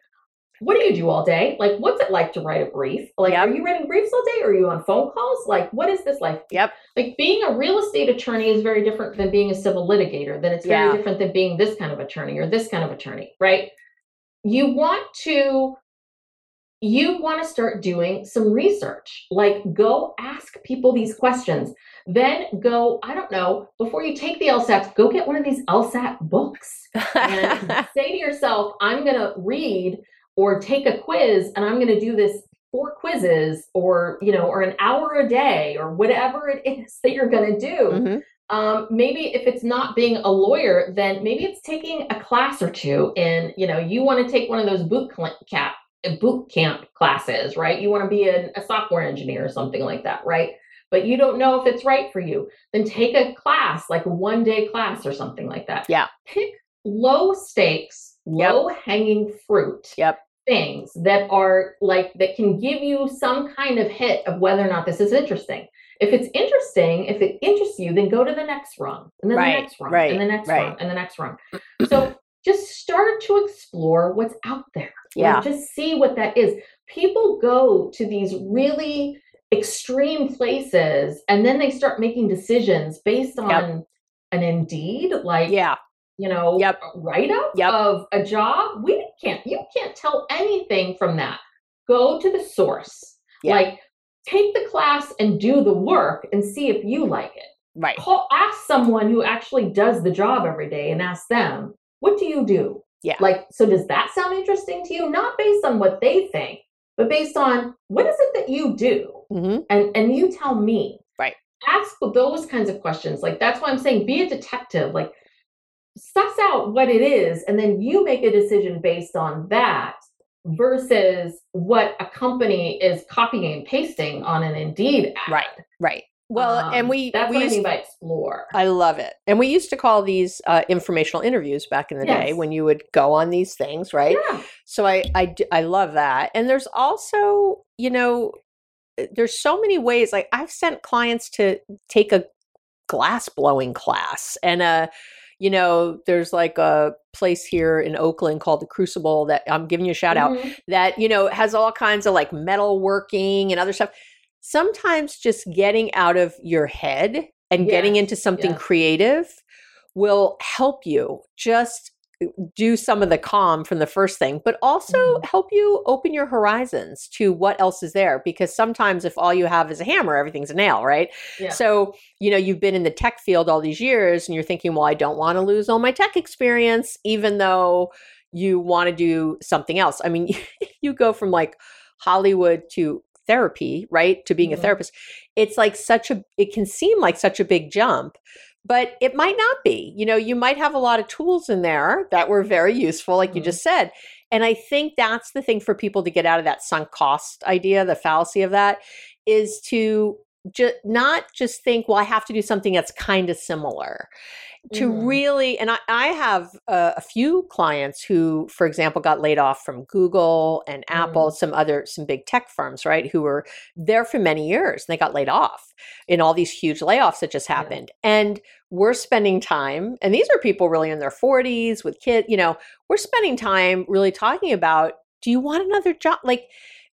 what do you do all day? Like, what's it like to write a brief? Like, yep. are you writing briefs all day? Or are you on phone calls? Like, what is this like? Yep. Like, being a real estate attorney is very different than being a civil litigator. Then it's very yeah. different than being this kind of attorney or this kind of attorney, right? You want to you want to start doing some research. Like, go ask people these questions. Then go, I don't know, before you take the LSAT, go get one of these LSAT books and say to yourself, I'm going to read or take a quiz and I'm going to do this four quizzes or, you know, or an hour a day or whatever it is that you're going to do. Mm-hmm. Um, maybe if it's not being a lawyer, then maybe it's taking a class or two and you know, you want to take one of those boot camp boot camp classes, right? You want to be a, a software engineer or something like that, right? But you don't know if it's right for you. Then take a class, like a one day class or something like that. Yeah. Pick low stakes, low hanging fruit. Yep. Things that are like that can give you some kind of hit of whether or not this is interesting. If it's interesting, if it interests you, then go to the next rung, and then right, the next rung, right, and the next right. rung, and the next rung. So just start to explore what's out there. Yeah. Like just see what that is. People go to these really extreme places and then they start making decisions based on yep. an indeed like yeah you know yep. write up yep. of a job we can't you can't tell anything from that go to the source yeah. like take the class and do the work and see if you like it right Call, ask someone who actually does the job every day and ask them what do you do yeah. Like, so does that sound interesting to you? Not based on what they think, but based on what is it that you do? Mm-hmm. And and you tell me. Right. Ask those kinds of questions. Like that's why I'm saying be a detective. Like suss out what it is, and then you make a decision based on that versus what a company is copying and pasting on an Indeed ad. Right. Right. Well, um, and we that's we what I mean by explore. I love it, and we used to call these uh, informational interviews back in the yes. day when you would go on these things, right? Yeah. So I I I love that, and there's also you know eh, there's so many ways. Like I've sent clients to take a glass blowing class, and a you know there's like a place here in Oakland called the Crucible that I'm giving you a shout mm-hmm. out that you know has all kinds of like metal working and other stuff sometimes just getting out of your head and getting into something creative will help you just do some of the calm from the first thing, but also mm. help you open your horizons to what else is there. Because sometimes, if all you have is a hammer, everything's a nail, right? Yeah. So, you know, you've been in the tech field all these years and you're thinking, well, I don't want to lose all my tech experience, even though you want to do something else. I mean, you go from like Hollywood to therapy, right? To being mm-hmm. a therapist. It's like such a, it can seem like such a big jump, but it might not be. You know, you might have a lot of tools in there that were very useful, like mm-hmm. you just said. And I think that's the thing for people to get out of that sunk cost idea, the fallacy of that, is to just not just think, well, I have to do something that's kind of similar to mm-hmm. really and i, I have uh, a few clients who for example got laid off from google and apple mm. some other some big tech firms right who were there for many years and they got laid off in all these huge layoffs that just happened yeah. and we're spending time and these are people really in their 40s with kids you know we're spending time really talking about do you want another job like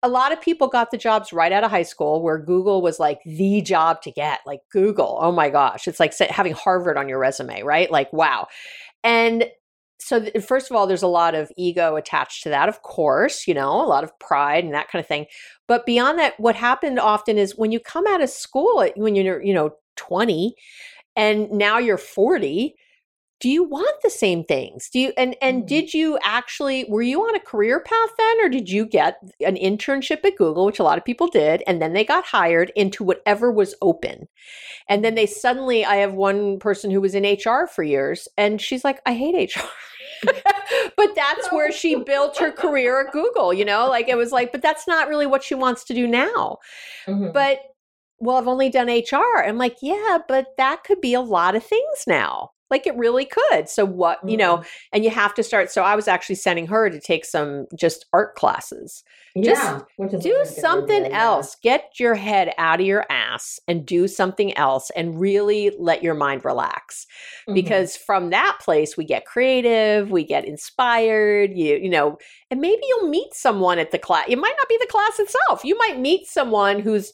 a lot of people got the jobs right out of high school where Google was like the job to get. Like Google, oh my gosh, it's like having Harvard on your resume, right? Like, wow. And so, th- first of all, there's a lot of ego attached to that, of course, you know, a lot of pride and that kind of thing. But beyond that, what happened often is when you come out of school, when you're, you know, 20 and now you're 40, do you want the same things? Do you and and mm. did you actually were you on a career path then or did you get an internship at google which a lot of people did and then they got hired into whatever was open? And then they suddenly i have one person who was in hr for years and she's like i hate hr but that's where she built her career at google you know? Like it was like but that's not really what she wants to do now. Mm-hmm. but well i've only done hr i'm like yeah but that could be a lot of things now like it really could. So what, mm-hmm. you know, mm-hmm. and you have to start. So I was actually sending her to take some just art classes. Yeah, just do something else. Yeah. Get your head out of your ass and do something else and really let your mind relax. Mm-hmm. Because from that place we get creative, we get inspired, you you know, and maybe you'll meet someone at the class. It might not be the class itself. You might meet someone who's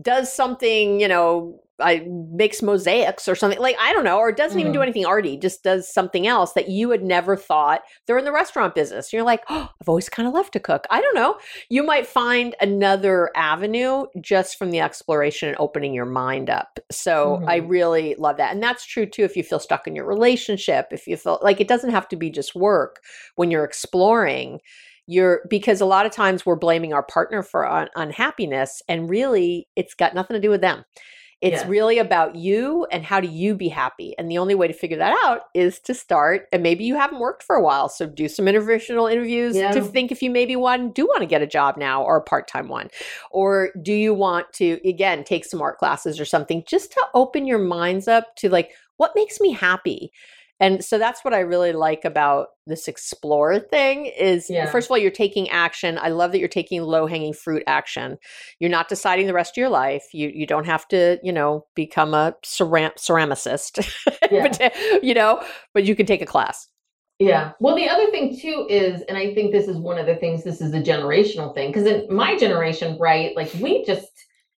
does something, you know, I makes mosaics or something like I don't know, or doesn't mm-hmm. even do mm-hmm. anything arty, just does something else that you had never thought they're in the restaurant business. You're like, oh, I've always kind of loved to cook. I don't know. You might find another avenue just from the exploration and opening your mind up. So mm-hmm. I really love that. And that's true too if you feel stuck in your relationship, if you feel like it doesn't have to be just work when you're exploring you're because a lot of times we're blaming our partner for un- unhappiness and really it's got nothing to do with them it's yeah. really about you and how do you be happy and the only way to figure that out is to start and maybe you haven't worked for a while so do some interventional interviews yeah. to think if you maybe one do want to get a job now or a part-time one or do you want to again take some art classes or something just to open your minds up to like what makes me happy and so that's what I really like about this explore thing is yeah. first of all you're taking action. I love that you're taking low-hanging fruit action. You're not deciding the rest of your life. You you don't have to, you know, become a ceram- ceramicist. Yeah. but, you know, but you can take a class. Yeah. Well, the other thing too is, and I think this is one of the things, this is a generational thing. Because in my generation, right, like we just,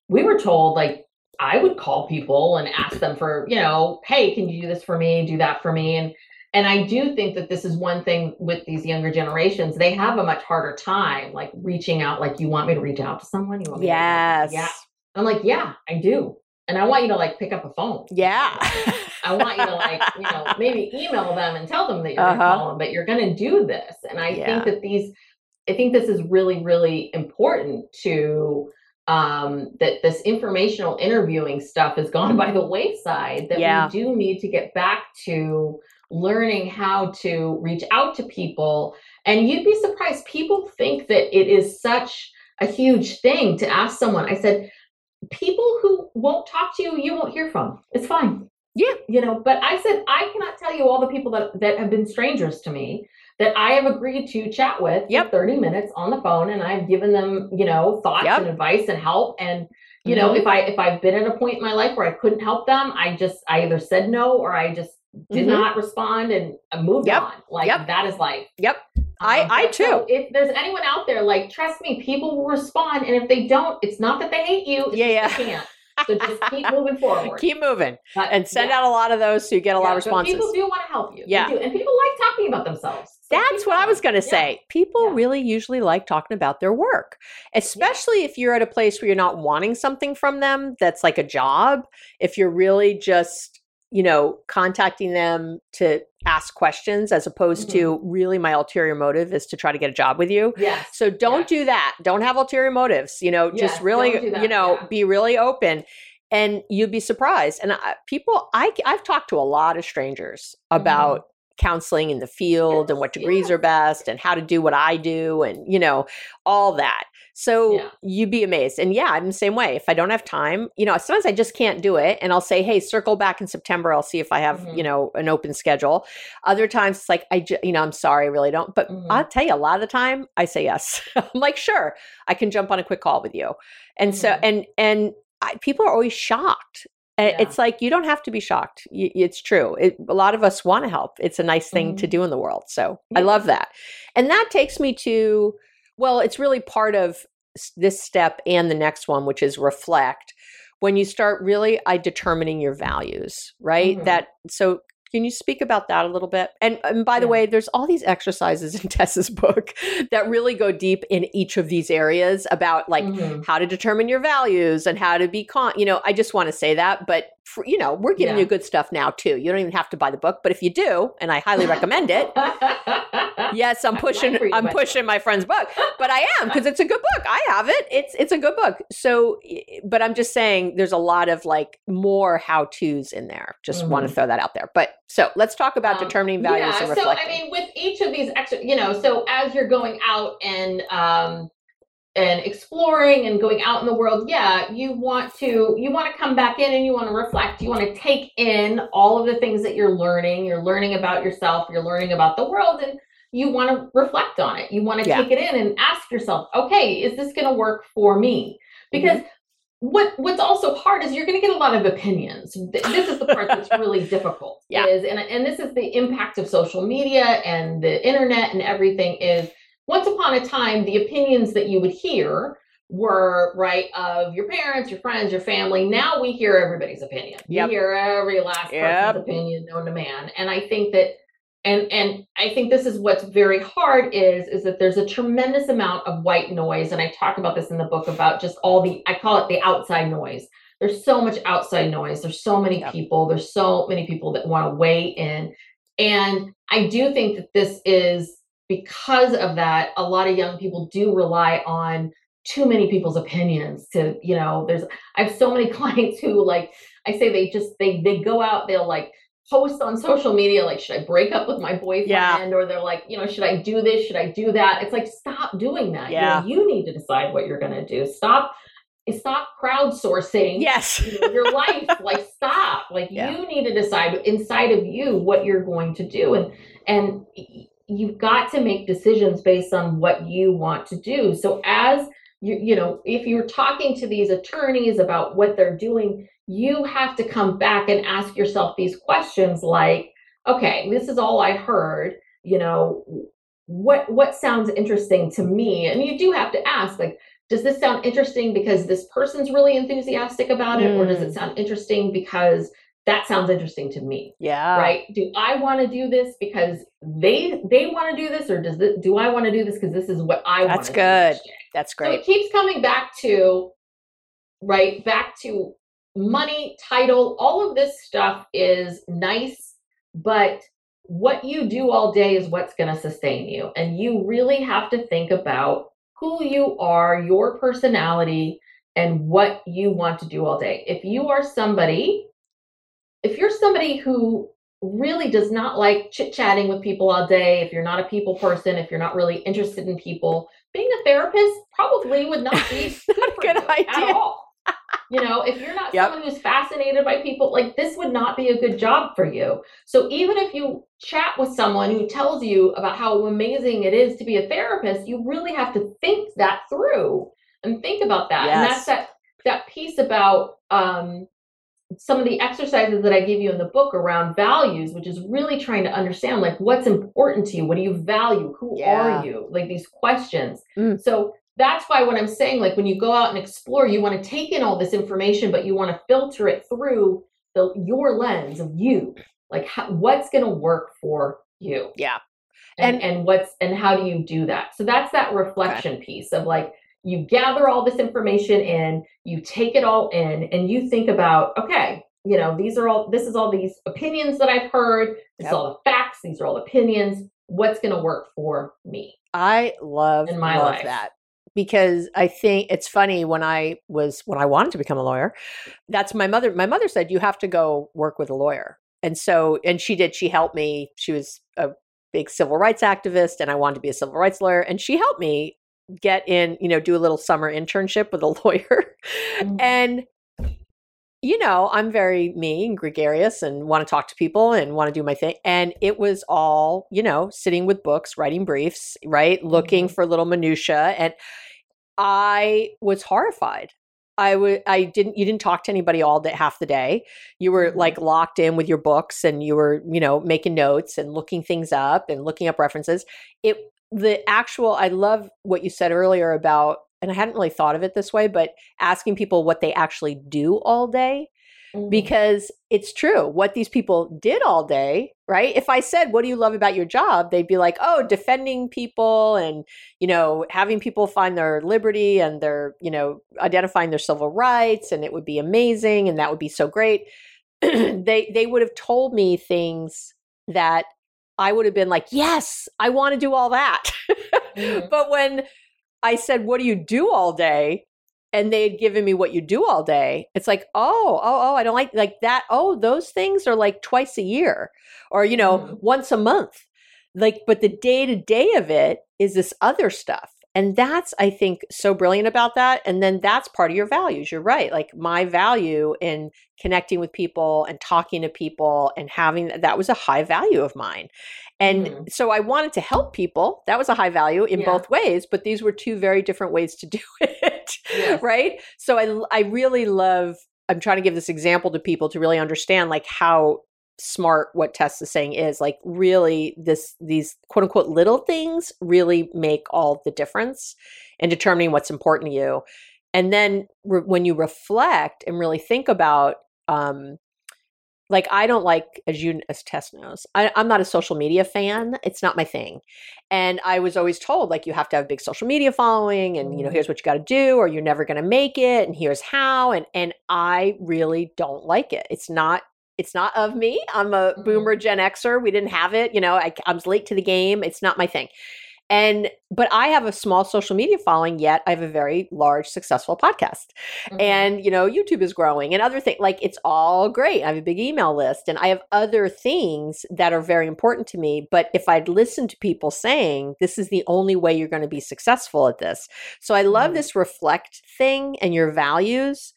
we were told, like, I would call people and ask them for, you know, hey, can you do this for me, do that for me? And and I do think that this is one thing with these younger generations. They have a much harder time like reaching out, like, you want me to reach out to someone? You want me yes. To, yeah. I'm like, yeah, I do. And I want you to like pick up a phone. Yeah. I want you to like, you know, maybe email them and tell them that you're uh-huh. gonna call them, but you're gonna do this. And I yeah. think that these I think this is really, really important to um, that this informational interviewing stuff has gone by the wayside, that yeah. we do need to get back to learning how to reach out to people. And you'd be surprised, people think that it is such a huge thing to ask someone. I said, people who won't talk to you, you won't hear from. It's fine. Yeah. You know, but I said, I cannot tell you all the people that, that have been strangers to me that I have agreed to chat with yep. 30 minutes on the phone and I've given them, you know, thoughts yep. and advice and help. And, you mm-hmm. know, if I if I've been at a point in my life where I couldn't help them, I just I either said no or I just did mm-hmm. not respond and moved yep. on. Like that is life. Yep. I, um, I too. So if there's anyone out there, like, trust me, people will respond. And if they don't, it's not that they hate you. yeah, yeah. So just keep moving forward. Keep moving. But, and send yeah. out a lot of those so you get a yeah, lot of responses. People do want to help you. Yeah. And people like talking about themselves. So That's what I was going to say. Yeah. People really usually like talking about their work, especially if you're at a place where you're not wanting something from them that's like a job. If you're really just you know, contacting them to ask questions as opposed mm-hmm. to really my ulterior motive is to try to get a job with you. Yes. So don't yes. do that. Don't have ulterior motives. You know, yes, just really, you know, yeah. be really open and you'd be surprised. And I, people, I, I've talked to a lot of strangers about mm-hmm counseling in the field yes, and what degrees are best and how to do what I do and you know all that. So yeah. you'd be amazed. And yeah, I'm the same way. If I don't have time, you know, sometimes I just can't do it. And I'll say, hey, circle back in September. I'll see if I have, mm-hmm. you know, an open schedule. Other times it's like, I, ju- you know, I'm sorry, I really don't. But mm-hmm. I'll tell you, a lot of the time I say yes. I'm like, sure, I can jump on a quick call with you. And mm-hmm. so, and, and, I, people are always shocked yeah. It's like you don't have to be shocked. It's true. It, a lot of us want to help. It's a nice thing mm-hmm. to do in the world. So yeah. I love that. And that takes me to well, it's really part of this step and the next one, which is reflect. When you start really I determining your values, right? Mm-hmm. That so can you speak about that a little bit? And, and by the way, there's all these exercises in Tess's book that really go deep in each of these areas about like mm-hmm. how to determine your values and how to be con. You know, I just want to say that, but for, you know, we're giving yeah. you good stuff now too. You don't even have to buy the book, but if you do, and I highly recommend it. yes, I'm pushing. I'm pushing my friend's book, but I am because it's a good book. I have it. It's it's a good book. So, but I'm just saying, there's a lot of like more how tos in there. Just mm-hmm. want to throw that out there. But so let's talk about um, determining values yeah, and reflecting. So I mean, with each of these extra, you know, so as you're going out and um, and exploring and going out in the world yeah you want to you want to come back in and you want to reflect you want to take in all of the things that you're learning you're learning about yourself you're learning about the world and you want to reflect on it you want to yeah. take it in and ask yourself okay is this going to work for me because mm-hmm. What what's also hard is you're going to get a lot of opinions this is the part that's really difficult yeah. is and, and this is the impact of social media and the internet and everything is once upon a time, the opinions that you would hear were right of your parents, your friends, your family. Now we hear everybody's opinion. Yep. We hear every last Yep. person's opinion known to man. And I think that and and I think this is what's very hard is is that there's a tremendous amount of white noise and I talk about this in the book about just all the I call it the outside noise. There's so much outside noise. There's so many people. There's so many people that want to weigh in. And I do think that this is because of that a lot of young people do rely on too many people's opinions to you know there's i have so many clients who like i say they just they they go out they'll like post on social media like should i break up with my boyfriend? Yeah. or they're like you know should i do this? Should i do that? It's like stop doing that. You know, Yeah. you, need to decide what you're going to do. Stop stop crowdsourcing Yes. you know, your life. Like stop. Like Yeah. you need to decide inside of you what you're going to do. And and you've got to make decisions based on what you want to do. So as you you know if you're talking to these attorneys about what they're doing you have to come back and ask yourself these questions like okay this is all i heard you know what what sounds interesting to me and you do have to ask like does this sound interesting because this person's really enthusiastic about it or does it Mm. sound interesting because that sounds interesting to me Yeah. right do i want to do this because they they want to do this or does it do i want to do this because this is what i want That's good. That's great. so it keeps coming back to right back to money title all of this stuff is nice but what you do all day is what's going to sustain you. And you really have to think about who you are your personality and what you want to do all day. If you are somebody if you're somebody who really does not like chit chatting with people all day, if you're not a people person, if you're not really interested in people, being a therapist probably would not be good Not a good you at all. You know, if you're not Yep. someone who's fascinated by people, like this would not be a good job for you. So even if you chat with someone who tells you about how amazing it is to be a therapist, you really have to think that through and think about that. And that's that that piece about um some of the exercises that I give you in the book around values, which is really trying to understand like what's important to you, what do you value, who Yeah. are you, like these questions. Mm. So that's why when I'm saying like when you go out and explore, you want to take in all this information, but you want to filter it through the your lens of you, like how, what's going to work for you, Yeah. and, And- and what's and how do you do that? So that's that reflection piece of like you gather all this information in, you take it all in, and you think about, okay, you know, these are all this is all these opinions that I've heard, this Yep. is all the facts, these are all opinions. What's gonna work for me? I love in my love life. that because I think it's funny when I was when I wanted to become a lawyer. That's my mother. My mother said you have to go work with a lawyer, and so and she did. She helped me. She was a big civil rights activist, and I wanted to be a civil rights lawyer, and she helped me get in. You know, do a little summer internship with a lawyer, Mhm. and you know, I'm very me and gregarious and want to talk to people and want to do my thing. And it was all, you know, sitting with books, writing briefs, right? Looking Mhm. for little minutia. And I was horrified. I would I didn't you didn't talk to anybody all day half the day. You were Mhm. like locked in with your books and you were, you know, making notes and looking things up and looking up references. It the actual I love what you said earlier about and I hadn't really thought of it this way, but asking people what they actually do all day Mhm. because it's true what these people did all day right if i said what do you love about your job they'd be like oh defending people and you know having people find their liberty and their you know identifying their civil rights and it would be amazing and that would be so great they they would have told me things that i would have been like yes i want to do all that Mhm. but when i said what do you do all day? And they had given me what you do all day. It's like oh oh oh i don't like like that. Oh those things are like twice a year or you know Mhm. once a month. Like but the day to day of it is this other stuff and that's i think so brilliant about that and then that's part of your values you're right like my value in connecting with people and talking to people and having that was a high value of mine and Mhm. so i wanted to help people that was a high value in Yeah. both ways but these were two very different ways to do it Yes. right so i i really love i'm trying to give this example to people to really understand like how smart what Tess is saying is like really this these quote unquote little things really make all the difference in determining what's important to you. And then re- when you reflect and really think about um like I don't like as you as Tess knows, I, I'm not a social media fan. It's not my thing. And I was always told like you have to have a big social media following and you know, here's what you gotta do, or you're never gonna make it, and here's how. And and I really don't like it. It's not it's not of me. I'm a boomer Gen Xer. We didn't have it. You know, I, I was late to the game. It's not my thing. And, but I have a small social media following, yet I have a very large, successful podcast. Mm-hmm. And, you know, YouTube is growing and other things. Like it's all great. I have a big email list and I have other things that are very important to me. But if I'd listened to people saying, this is the only way you're going to be successful at this. So I love mm-hmm. this reflect thing and your values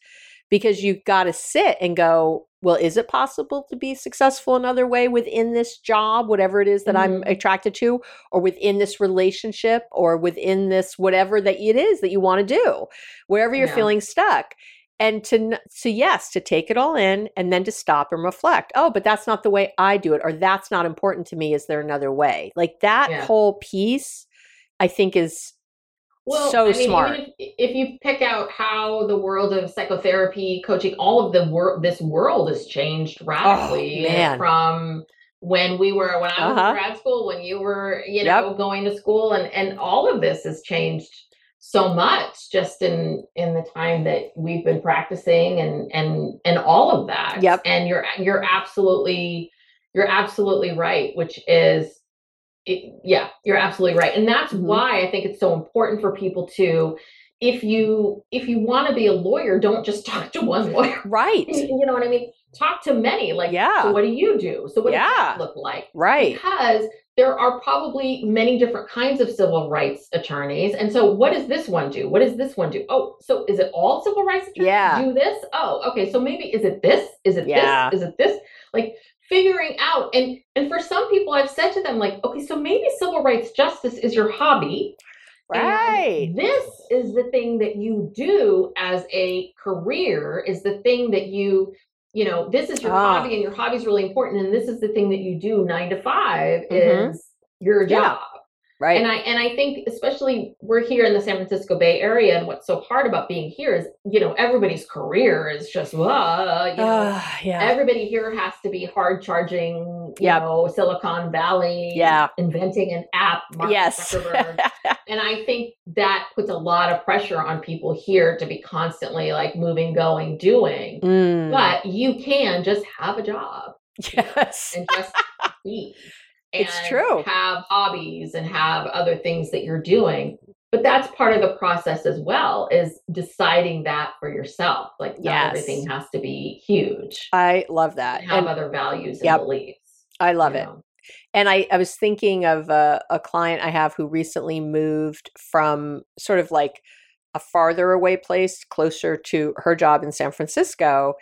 because you've got to sit and go, well, is it possible to be successful another way within this job, whatever it is that mm-hmm. I'm attracted to, or within this relationship, or within this whatever that it is that you want to do, wherever you're yeah. feeling stuck? And to, to yes, to take it all in and then to stop and reflect. Oh, but that's not the way I do it, or that's not important to me. Is there another way? Like that yeah. whole piece, I think is well, so I mean, smart. If, if, you pick out how the world of psychotherapy, coaching, all of the world, this world has changed oh, radically oh, from when we were when I was uh-huh. in grad school, when you were, you know, yep. going to school, and and all of this has changed so much just in in the time that we've been practicing and and and all of that. Yep. And you're you're absolutely you're absolutely right, which is it, yeah, you're absolutely right. And that's mm-hmm. why I think it's so important for people to if you if you want to be a lawyer, don't just talk to one lawyer. Right. you know what I mean? Talk to many. Like, yeah. So what do you do? So what yeah. does that look like? Right. Because there are probably many different kinds of civil rights attorneys. And so what does this one do? What does this one do? Oh, so is it all civil rights attorneys yeah. do this? Oh, okay. So maybe is it this? Is it yeah. this? Is it this? Like figuring out. And and for some people i've said to them like okay so maybe civil rights justice is your hobby. Right. This is the thing that you do as a career is the thing that you you know this is your ah. hobby and your hobby is really important and this is the thing that you do nine to 5 mm-hmm. is your job Right. And I and I think especially we're here in the San Francisco Bay Area, and what's so hard about being here is, you know, everybody's career is just uh, you know, uh, yeah. everybody here has to be hard charging, you yep. know, Silicon Valley, yeah, inventing an app, Mark yes. and I think that puts a lot of pressure on people here to be constantly like moving, going, doing. Mm. But you can just have a job. Yes. You know, and just be it's true. Have hobbies and have other things that you're doing. But that's part of the process as well, is deciding that for yourself. Like not yes. everything has to be huge. I love that. And have and, other values and yep, beliefs. I love it. Know? And I, I was thinking of a, a client I have who recently moved from sort of like a farther away place closer to her job in San Francisco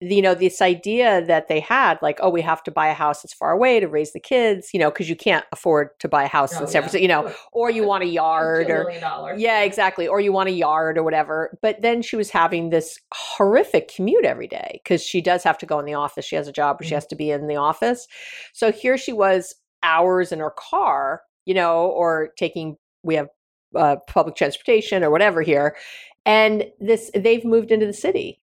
you know this idea that they had like oh we have to buy a house that's far away to raise the kids you know because you can't afford to buy a house oh, in san yeah. francisco you know or you want a yard or yeah exactly or you want a yard or whatever. But then she was having this horrific commute every day because she does have to go in the office. She has a job where mm-hmm. she has to be in the office. So here she was hours in her car you know or taking we have uh, public transportation or whatever here and this they've moved into the city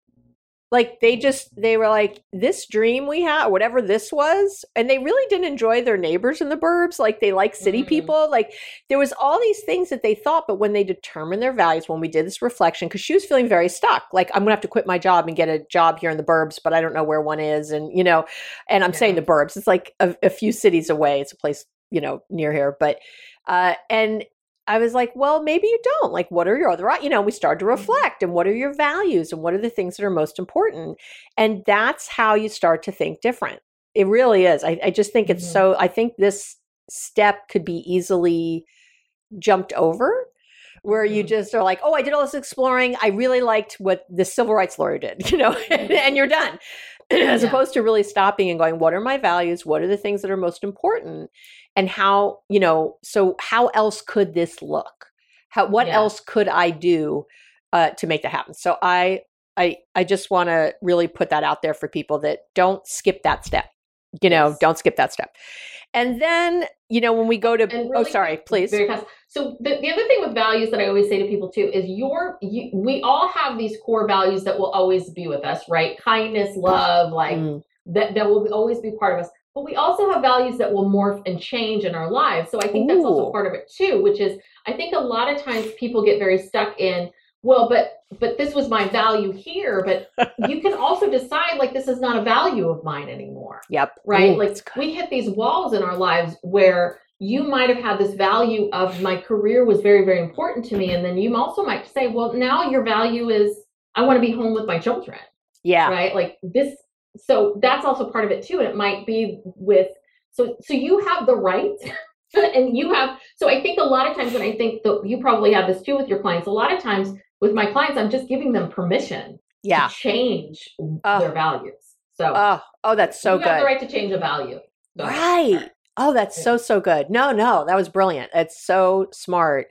like they just they were like this dream we had whatever this was and they really didn't enjoy their neighbors in the burbs like they like city mm-hmm. people like there was all these things that they thought but when they determined their values when we did this reflection because she was feeling very stuck like i'm gonna have to quit my job and get a job here in the burbs but i don't know where one is and you know and i'm yeah. saying the burbs it's like a, a few cities away it's a place you know near here but uh and I was like, well, maybe you don't. Like, what are your other, you know, we started to mm-hmm. reflect and what are your values and what are the things that are most important? And that's how you start to think different. It really is. I, I just think it's mm-hmm. so, I think this step could be easily jumped over where you mm-hmm. just are like, oh, I did all this exploring. I really liked what the civil rights lawyer did, you know, and you're done. As yeah. opposed to really stopping and going, what are my values? What are the things that are most important? And how you know so how else could this look how what yeah. else could i do uh, to make that happen so i i i just want to really put that out there for people that don't skip that step You know, yes. don't skip that step. And then, you know, when we go to, oh, really oh, sorry, please. Very fast. So the, the other thing with values that I always say to people too is your, you, we all have these core values that will always be with us, right? Kindness, love, like mm. that, that will always be part of us. But we also have values that will morph and change in our lives. So I think Ooh. that's also part of it too, which is I think a lot of times people get very stuck in, well, but but this was my value here, but you can also decide like this is not a value of mine anymore. Yep. Right? Ooh, like we hit these walls in our lives where you might have had this value of my career was very very important to me and then you also might say, well, now your value is I want to be home with my children. Yeah. Right? Like this so that's also part of it too and it might be with so so you have the right and you have so i think a lot of times when i think that you probably have this too with your clients a lot of times with my clients i'm just giving them permission yeah. to change their values so oh oh that's so you good have the right to change a value so, right. Oh that's so so good. No no that was brilliant. It's so smart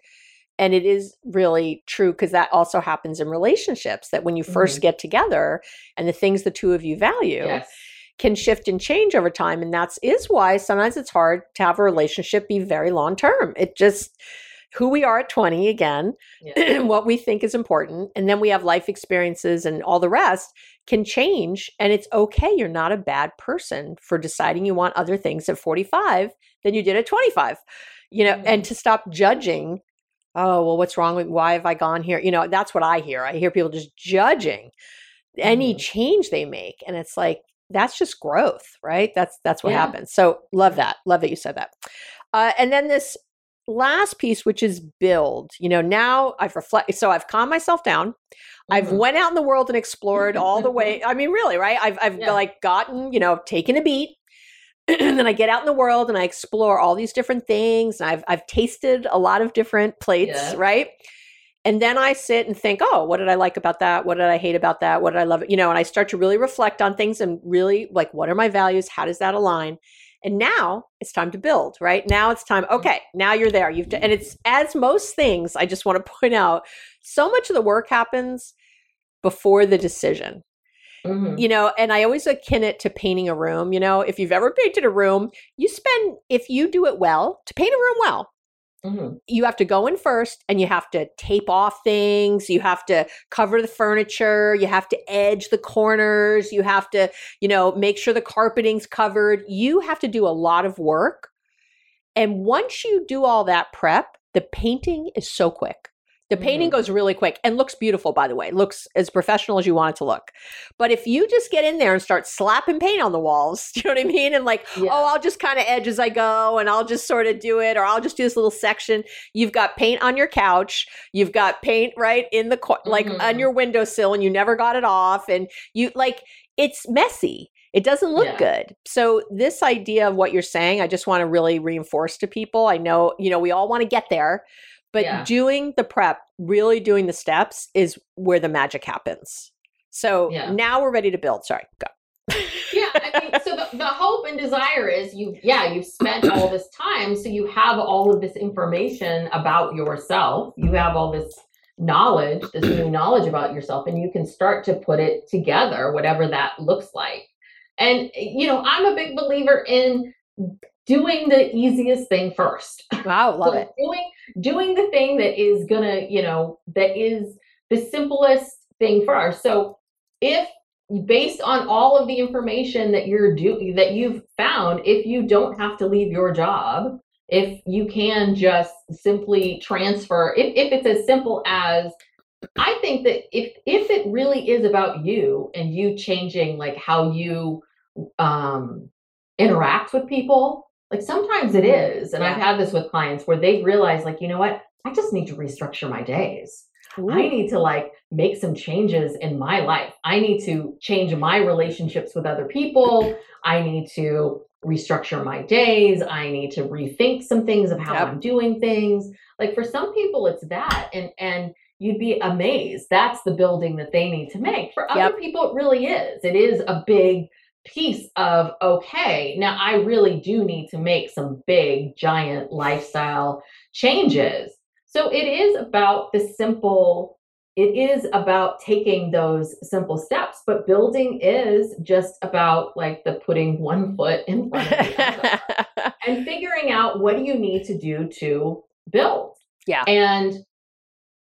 and it is really true because that also happens in relationships that when you 1st mm-hmm. get together and the things the two of you value yes. can shift and change over time and that's is why sometimes it's hard to have a relationship be very long term it just who we are at 20 again yeah. what we think is important and then we have life experiences and all the rest can change and it's okay you're not a bad person for deciding you want other things at 45 than you did at 25 you know mm-hmm. and to stop judging oh well what's wrong with why have i gone here you know that's what i hear i hear people just judging any mm-hmm. change they make and it's like that's just growth right that's that's what yeah. happens so love that love that you said that uh, and then this last piece which is build you know now i've reflected so i've calmed myself down mm-hmm. i've went out in the world and explored all the way i mean really right i've, I've yeah. like gotten you know taken a beat and then I get out in the world and I explore all these different things. And I've I've tasted a lot of different plates, yeah. right? And then I sit and think, oh, what did I like about that? What did I hate about that? What did I love? You know, and I start to really reflect on things and really like, what are my values? How does that align? And now it's time to build, right? Now it's time. Mm-hmm. Okay, now you're there. You've and it's as most things. I just want to point out, so much of the work happens before the decision. Mm-hmm. You know, and I always akin it to painting a room. You know, if you've ever painted a room, you spend, if you do it well, to paint a room well, Mm-hmm. You have to go in first and you have to tape off things. You have to cover the furniture. You have to edge the corners. You have to, you know, make sure the carpeting's covered. You have to do a lot of work. And once you do all that prep, the painting is so quick. The painting mm-hmm. goes really quick and looks beautiful, by the way. Looks as professional as you want it to look. But if you just get in there and start slapping paint on the walls, you know what I mean? And like, yeah. oh, I'll just kind of edge as I go and I'll just sort of do it, or I'll just do this little section. You've got paint on your couch. You've got paint right in the, co- like mm-hmm. on your windowsill and you never got it off. And you like, it's messy. It doesn't look yeah. good. So, this idea of what you're saying, I just want to really reinforce to people. I know, you know, we all want to get there, but yeah. doing the prep, really doing the steps is where the magic happens. So yeah. now we're ready to build. Sorry, go. yeah, I mean, so the, the hope and desire is you, yeah, you've spent all this time, so you have all of this information about yourself. You have all this knowledge, this new knowledge about yourself, and you can start to put it together, whatever that looks like. And, you know, I'm a big believer in doing the easiest thing first. Wow, love so it. Doing doing the thing that is gonna, you know, that is the simplest thing first. So if based on all of the information that you're doing that you've found, if you don't have to leave your job, if you can just simply transfer, if, if it's as simple as I think that if if it really is about you and you changing like how you um interact with people like sometimes it is. And yeah. I've had this with clients where they realize, like, you know what? I just need to restructure my days. Ooh. I need to like make some changes in my life. I need to change my relationships with other people. I need to restructure my days. I need to rethink some things of how yep. I'm doing things. Like for some people it's that and and you'd be amazed. That's the building that they need to make. For other yep. people it really is. It is a big piece of okay now i really do need to make some big giant lifestyle changes so it is about the simple it is about taking those simple steps, but building is just about like the putting one foot in front of the other and figuring out what do you need to do to build. Yeah. And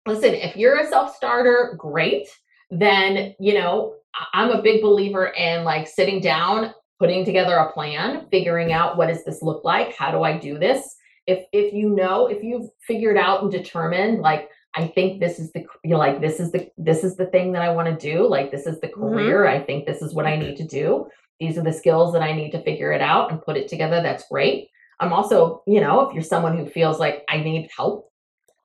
listen, if you're a self starter, great. Then, you know, I'm a big believer in like sitting down, putting together a plan, figuring out what does this look like? How do I do this? If if you know, if you've figured out and determined like I think this is the you're like this is the this is the thing that I want to do, like this is the Mm-hmm. career, I think this is what I need to do. These are the skills that I need to figure it out and put it together. That's great. I'm also, you know, if you're someone who feels like I need help,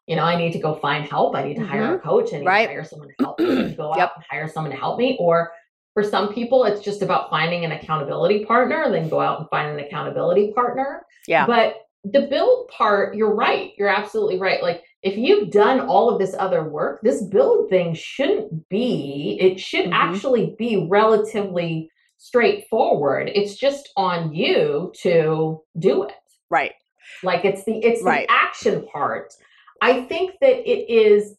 you know, I need to go find help. I need to hire a coach. I need Mm-hmm. Right. to hire someone to help me. I need to go Yep. out and hire someone to help me. Or for some people, it's just about finding an accountability partner, then go out and find an accountability partner. Yeah. But the build part, you're right. You're absolutely right. Like if you've done all of this other work, this build thing shouldn't be, it should Mhm. actually be relatively straightforward. It's just on you to do it right. like it's the it's Right. the action part i think that it is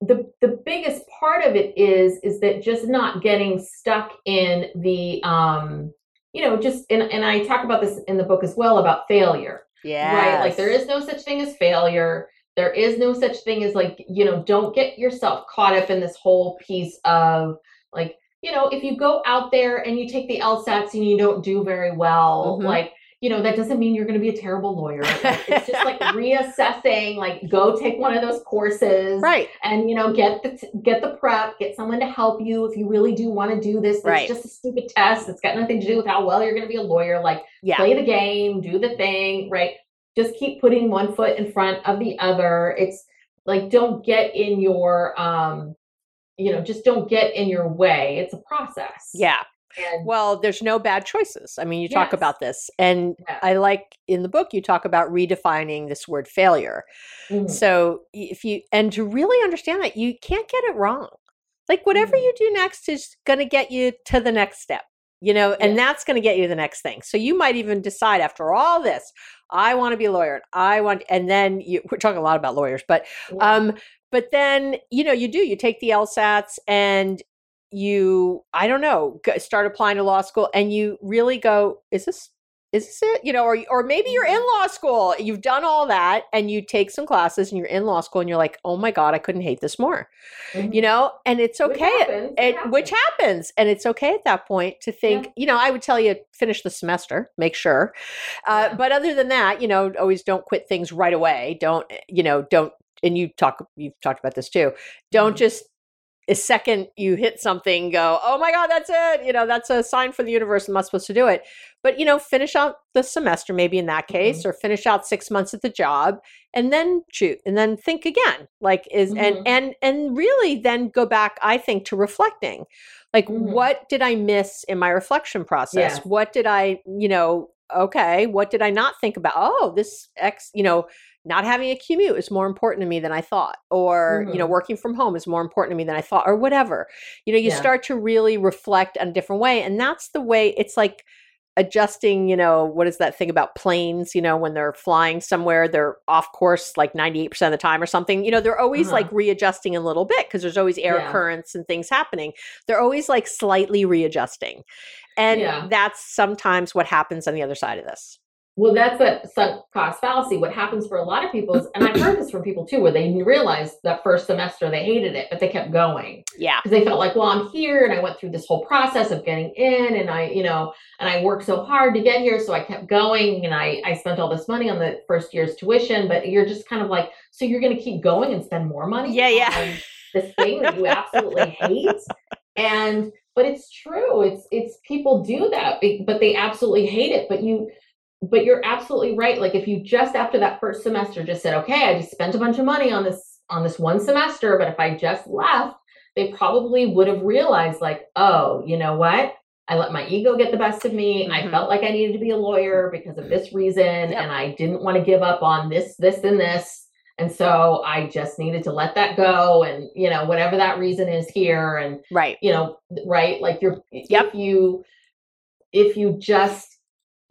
the the biggest part of it is is that just not getting stuck in the um you know just and, and i talk about this in the book as well about failure Yeah. right like there is no such thing as failure there is no such thing as like you know don't get yourself caught up in this whole piece of like you know if you go out there and you take the lsats and you don't do very well Mhm. like you know that doesn't mean you're going to be a terrible lawyer it's just like reassessing like go take one of those courses Right. and you know get the get the prep get someone to help you if you really do want to do this it's Right. just a stupid test it's got nothing to do with how well you're going to be a lawyer like Yeah. play the game, do the thing, right? Just keep putting one foot in front of the other. It's like don't get in your um you know, just don't get in your way. It's a process. Yeah. And Well, there's no bad choices. I mean, you talk about this. And Yeah. I like in the book, you talk about redefining this word failure. Mhm. So if you, and to really understand that, you can't get it wrong. Like whatever Mhm. you do next is going to get you to the next step, you know, and that's going to get you the next thing. So you might even decide after all this, I want to be a lawyer and I want, and then you, we're talking a lot about lawyers, but Yeah. um, but then you know you do you take the LSATs and you I don't know start applying to law school and you really go is this is this it you know or or maybe you're in Mm-hmm. law school you've done all that and you take some classes and you're in law school and you're like oh my god I couldn't hate this more Mhm. you know and it's Which okay happens, it it, which happens and it's okay at that point to think you know i would tell you finish the semester make sure uh, Yeah. but other than that you know always don't quit things right away don't eh, you know don't and you talk you've talked about this too don't Mhm. just a second you hit something go oh my god that's it you know that's a sign for the universe i'm not supposed to do it but you know finish out the semester maybe in that case or finish out six months at the job and then shoot and then think again like is Mhm. and and and really then go back i think to reflecting like Mhm. what did i miss in my reflection process Yes. what did i you know okay what did i not think about oh this x you know not having a commute is more important to me than i thought or you know Mhm. working from home is more important to me than i thought or whatever you know you Yeah. start to really reflect on a different way and that's the way it's like adjusting you know what is that thing about planes you know when they're flying somewhere they're off course like 98% of the time or something you know they're always Uh-huh. like readjusting a little bit because there's always air Yeah. currents and things happening they're always like slightly readjusting and Yeah. that's sometimes what happens on the other side of this Well, that's that sunk cost fallacy. What happens for a lot of people is, and I've heard this from people too, where they realized that first semester they hated it, but they kept going. yeah because they felt like, well, I'm here and I went through this whole process of getting in and I, you know, and I worked so hard to get here. So I kept going and I, I spent all this money on the first year's tuition, but you're just kind of like, so you're going to keep going and spend more money Yeah, yeah. on this thing that you absolutely hate. And, but it's true. It's, it's people do that, but they absolutely hate it. But you, but you're absolutely right. Like if you just after that first semester just said, okay, I just spent a bunch of money on this, on this one semester, but if I just left, they probably would have realized like oh you know what i let my ego get the best of me And i mm-hmm. felt like i needed to be a lawyer because of this reason Yep. and i didn't want to give up on this this and this and so i just needed to let that go and you know whatever that reason is here and right you know right like you're Yep. if you if you just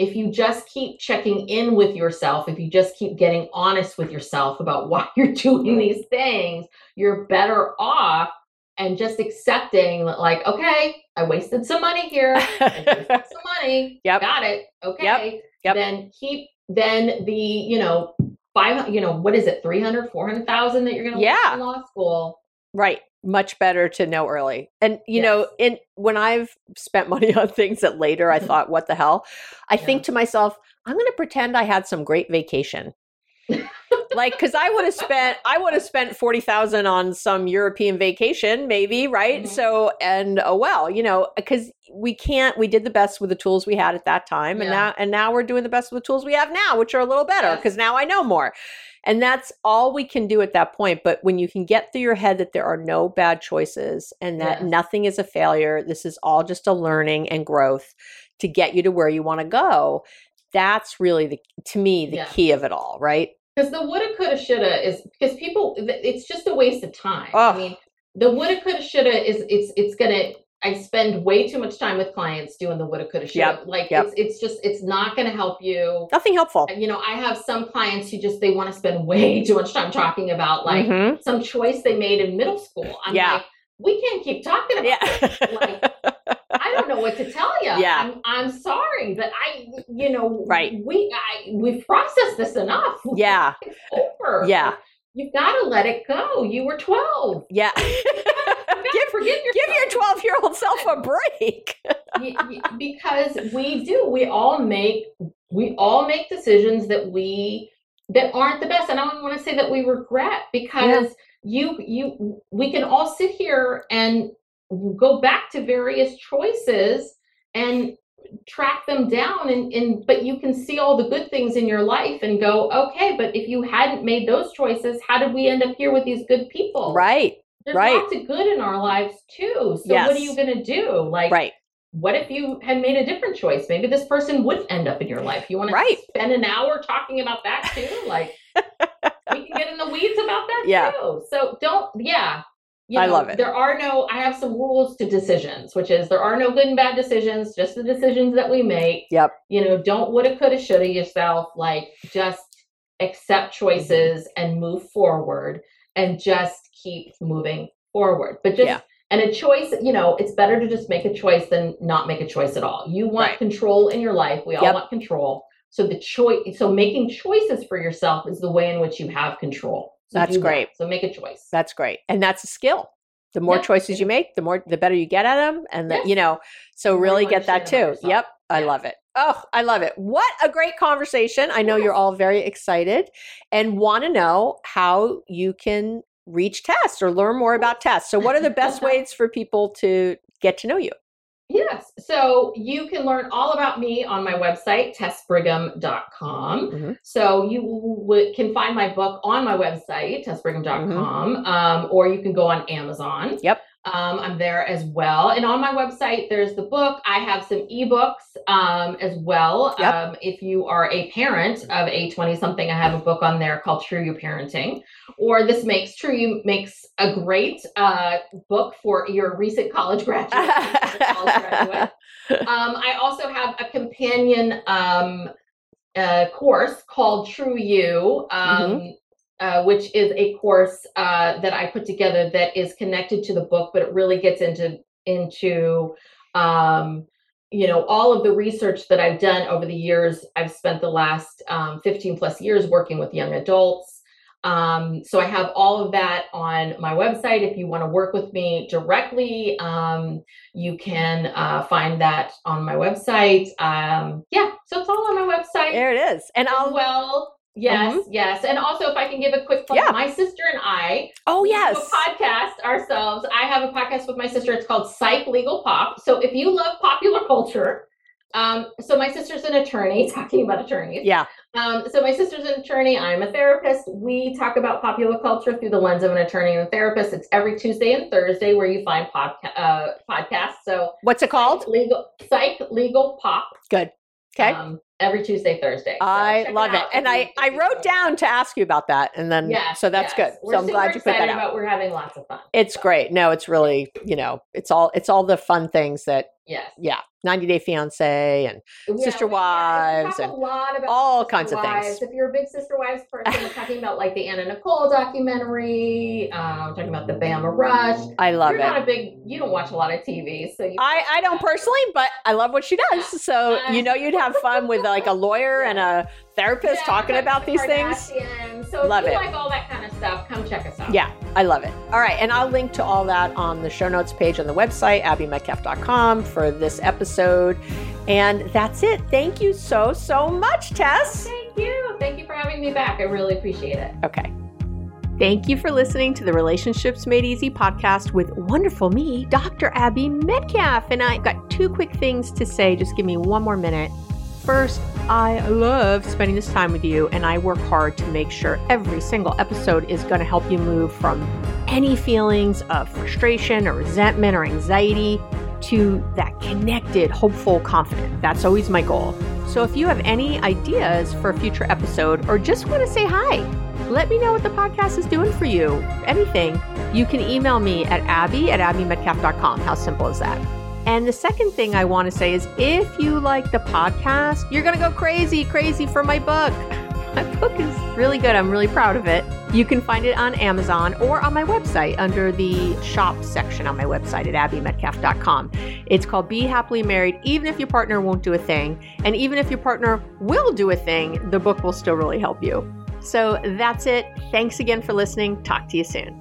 if you just keep checking in with yourself, if you just keep getting honest with yourself about why you're doing these things, you're better off and just accepting that, like, okay, I wasted some money here. I wasted some money. Yep. Got it. Okay. Yep. Yep. Then keep, then the, you know, five, you know, what is it, 300, 400,000 that you're going to Yeah. in law school. Right. Much better to know early. And you know, in when I've spent money on things that later I mm-hmm. thought, what the hell? I think to myself, I'm gonna pretend I had some great vacation. Like because I would have spent I would have spent forty thousand on some European vacation, maybe, right? Mhm. So and oh well, you know, because we can't we did the best with the tools we had at that time and now and now we're doing the best with the tools we have now, which are a little better Yes. because now I know more. And that's all we can do at that point. But when you can get through your head that there are no bad choices and that Yes. nothing is a failure, this is all just a learning and growth to get you to where you want to go, that's really the to me the Yeah. key of it all, right? Because the woulda, coulda, shoulda is because people, it's just a waste of time. Ugh. I mean, the woulda, coulda, shoulda is it's it's gonna. I spend way too much time with clients doing the woulda, coulda, shoulda. Yep, Like yep. it's it's just it's not gonna help you. Nothing helpful. You know, I have some clients who just they want to spend way too much time talking about like Mhm. some choice they made in middle school. I'm Yeah. like, we can't keep talking about Yeah. this. Like, I don't know what to tell you. Yeah. I'm, I'm sorry, but I, you know, Right. We, I, we've processed this enough. Yeah. It's over. Yeah. You've got to let it go. You were 12. yeah. give, forgive Give your 12 year old self a break. Because we do. We all make, we all make decisions that we, that aren't the best. And I don't want to say that we regret because you, you, we can all sit here and go back to various choices and track them down and, and but you can see all the good things in your life and go okay but if you hadn't made those choices how did we end up here with these good people right. there's right. lots of good in our lives too so what are you going to do like Right. what if you had made a different choice maybe this person wouldn't end up in your life you want Right. to spend an hour talking about that too like we can get in the weeds about that Yeah. too so don't yeah you I love it. There are no, I have some rules to decisions, which is there are no good and bad decisions, just the decisions that we make. Yep. You know, don't woulda, coulda, shoulda yourself. Like just accept choices mm-hmm. and move forward and just keep moving forward. But just, Yeah. and a choice, you know, it's better to just make a choice than not make a choice at all. You want Right. control in your life. We all Yep. want control. So the choice, so making choices for yourself is the way in which you have control. So That's do that. great. So make a choice. That's great. And that's a skill. The more Yeah. choices you make, the more the better you get at them and the, Yes. you know, so really get that too. Yep. I Yeah. love it. Oh, I love it. What a great conversation. I know you're all very excited and want to know how you can reach Tess or learn more about Tess. So what are the best ways for people to get to know you? Yes. So you can learn all about me on my website, tessbrigham.com. Mhm. So you w- can find my book on my website, tessbrigham.com, um, or you can go on Amazon. Yep. Um, I'm there as well. And on my website, there's the book. I have some ebooks um, as well. Yep. Um, if you are a parent of a 20 something, I have a book on there called True You Parenting. Or This Makes True You makes a great uh, book for your recent college graduate. college graduate. Um, I also have a companion um, uh, course called True You, um, uh, which is a course uh, that I put together that is connected to the book, but it really gets into into um, you know all of the research that I've done over the years. I've spent the last um, 15 plus years working with young adults. Um, so I have all of that on my website. If you want to work with me directly, um, you can uh, find that on my website. Um, yeah, so it's all on my website there it is. And as I'll well. Yes, yes. And also, if I can give a quick plug, Yeah. my sister and I Oh yes. a podcast ourselves. I have a podcast with my sister. It's called Psych Legal Pop. So if you love popular culture, um, so my sister's an attorney, talking about attorneys. Yeah. Um, so my sister's an attorney. I'm a therapist. We talk about popular culture through the lens of an attorney and a therapist. It's every Tuesday and Thursday where you find podca- uh, podcasts. So What's it called? legal psych legal pop. Good. Okay. Um, every Tuesday, Thursday. So I check it love it. And I, I wrote down to ask you about that. And then, Yes, so that's yes. good. We're so I'm glad you put that out. About we're having lots of fun. It's So, great. No, it's really, you know, it's all it's all the fun things that Yes. Yeah. 90 Day Fiance and Yeah, Sister we- we Wives talk and a lot about all Sister kinds of things. If you're a big Sister Wives person, we're talking about like the Anna Nicole documentary. Um, talking about the Bama Rush. I love you're it. not a big. You don't watch a lot of TV, so you I, I don't personally, but I love what she does. So Uh, you know you'd have fun with like a lawyer and a therapist Yeah, talking about the these things. So Love if you it. like all that kind of stuff, come check us out. Yeah, I love it. All right, and I'll link to all that on the show notes page on the website, abbymedcalf.com, for this episode. And that's it. Thank you so, so much, Tess. Thank you. Thank you for having me back. I really appreciate it. Okay. Thank you for listening to the Relationships Made Easy podcast with wonderful me, Dr. Abby Medcalf. And I've got two quick things to say. Just give me one more minute. First, I love spending this time with you, and I work hard to make sure every single episode is going to help you move from any feelings of frustration or resentment or anxiety to that connected, hopeful, confident. That's always my goal. So if you have any ideas for a future episode or just want to say hi, let me know what the podcast is doing for you. Anything, you can email me at abby at abbymedcalf.com. How simple is that? And the second thing I want to say is if you like the podcast, you're going to go crazy, crazy for my book. My book is really good. I'm really proud of it. You can find it on Amazon or on my website under the shop section on my website at abbymedcalf.com. It's called Be Happily Married, even if your partner won't do a thing. And even if your partner will do a thing, the book will still really help you. So that's it. Thanks again for listening. Talk to you soon.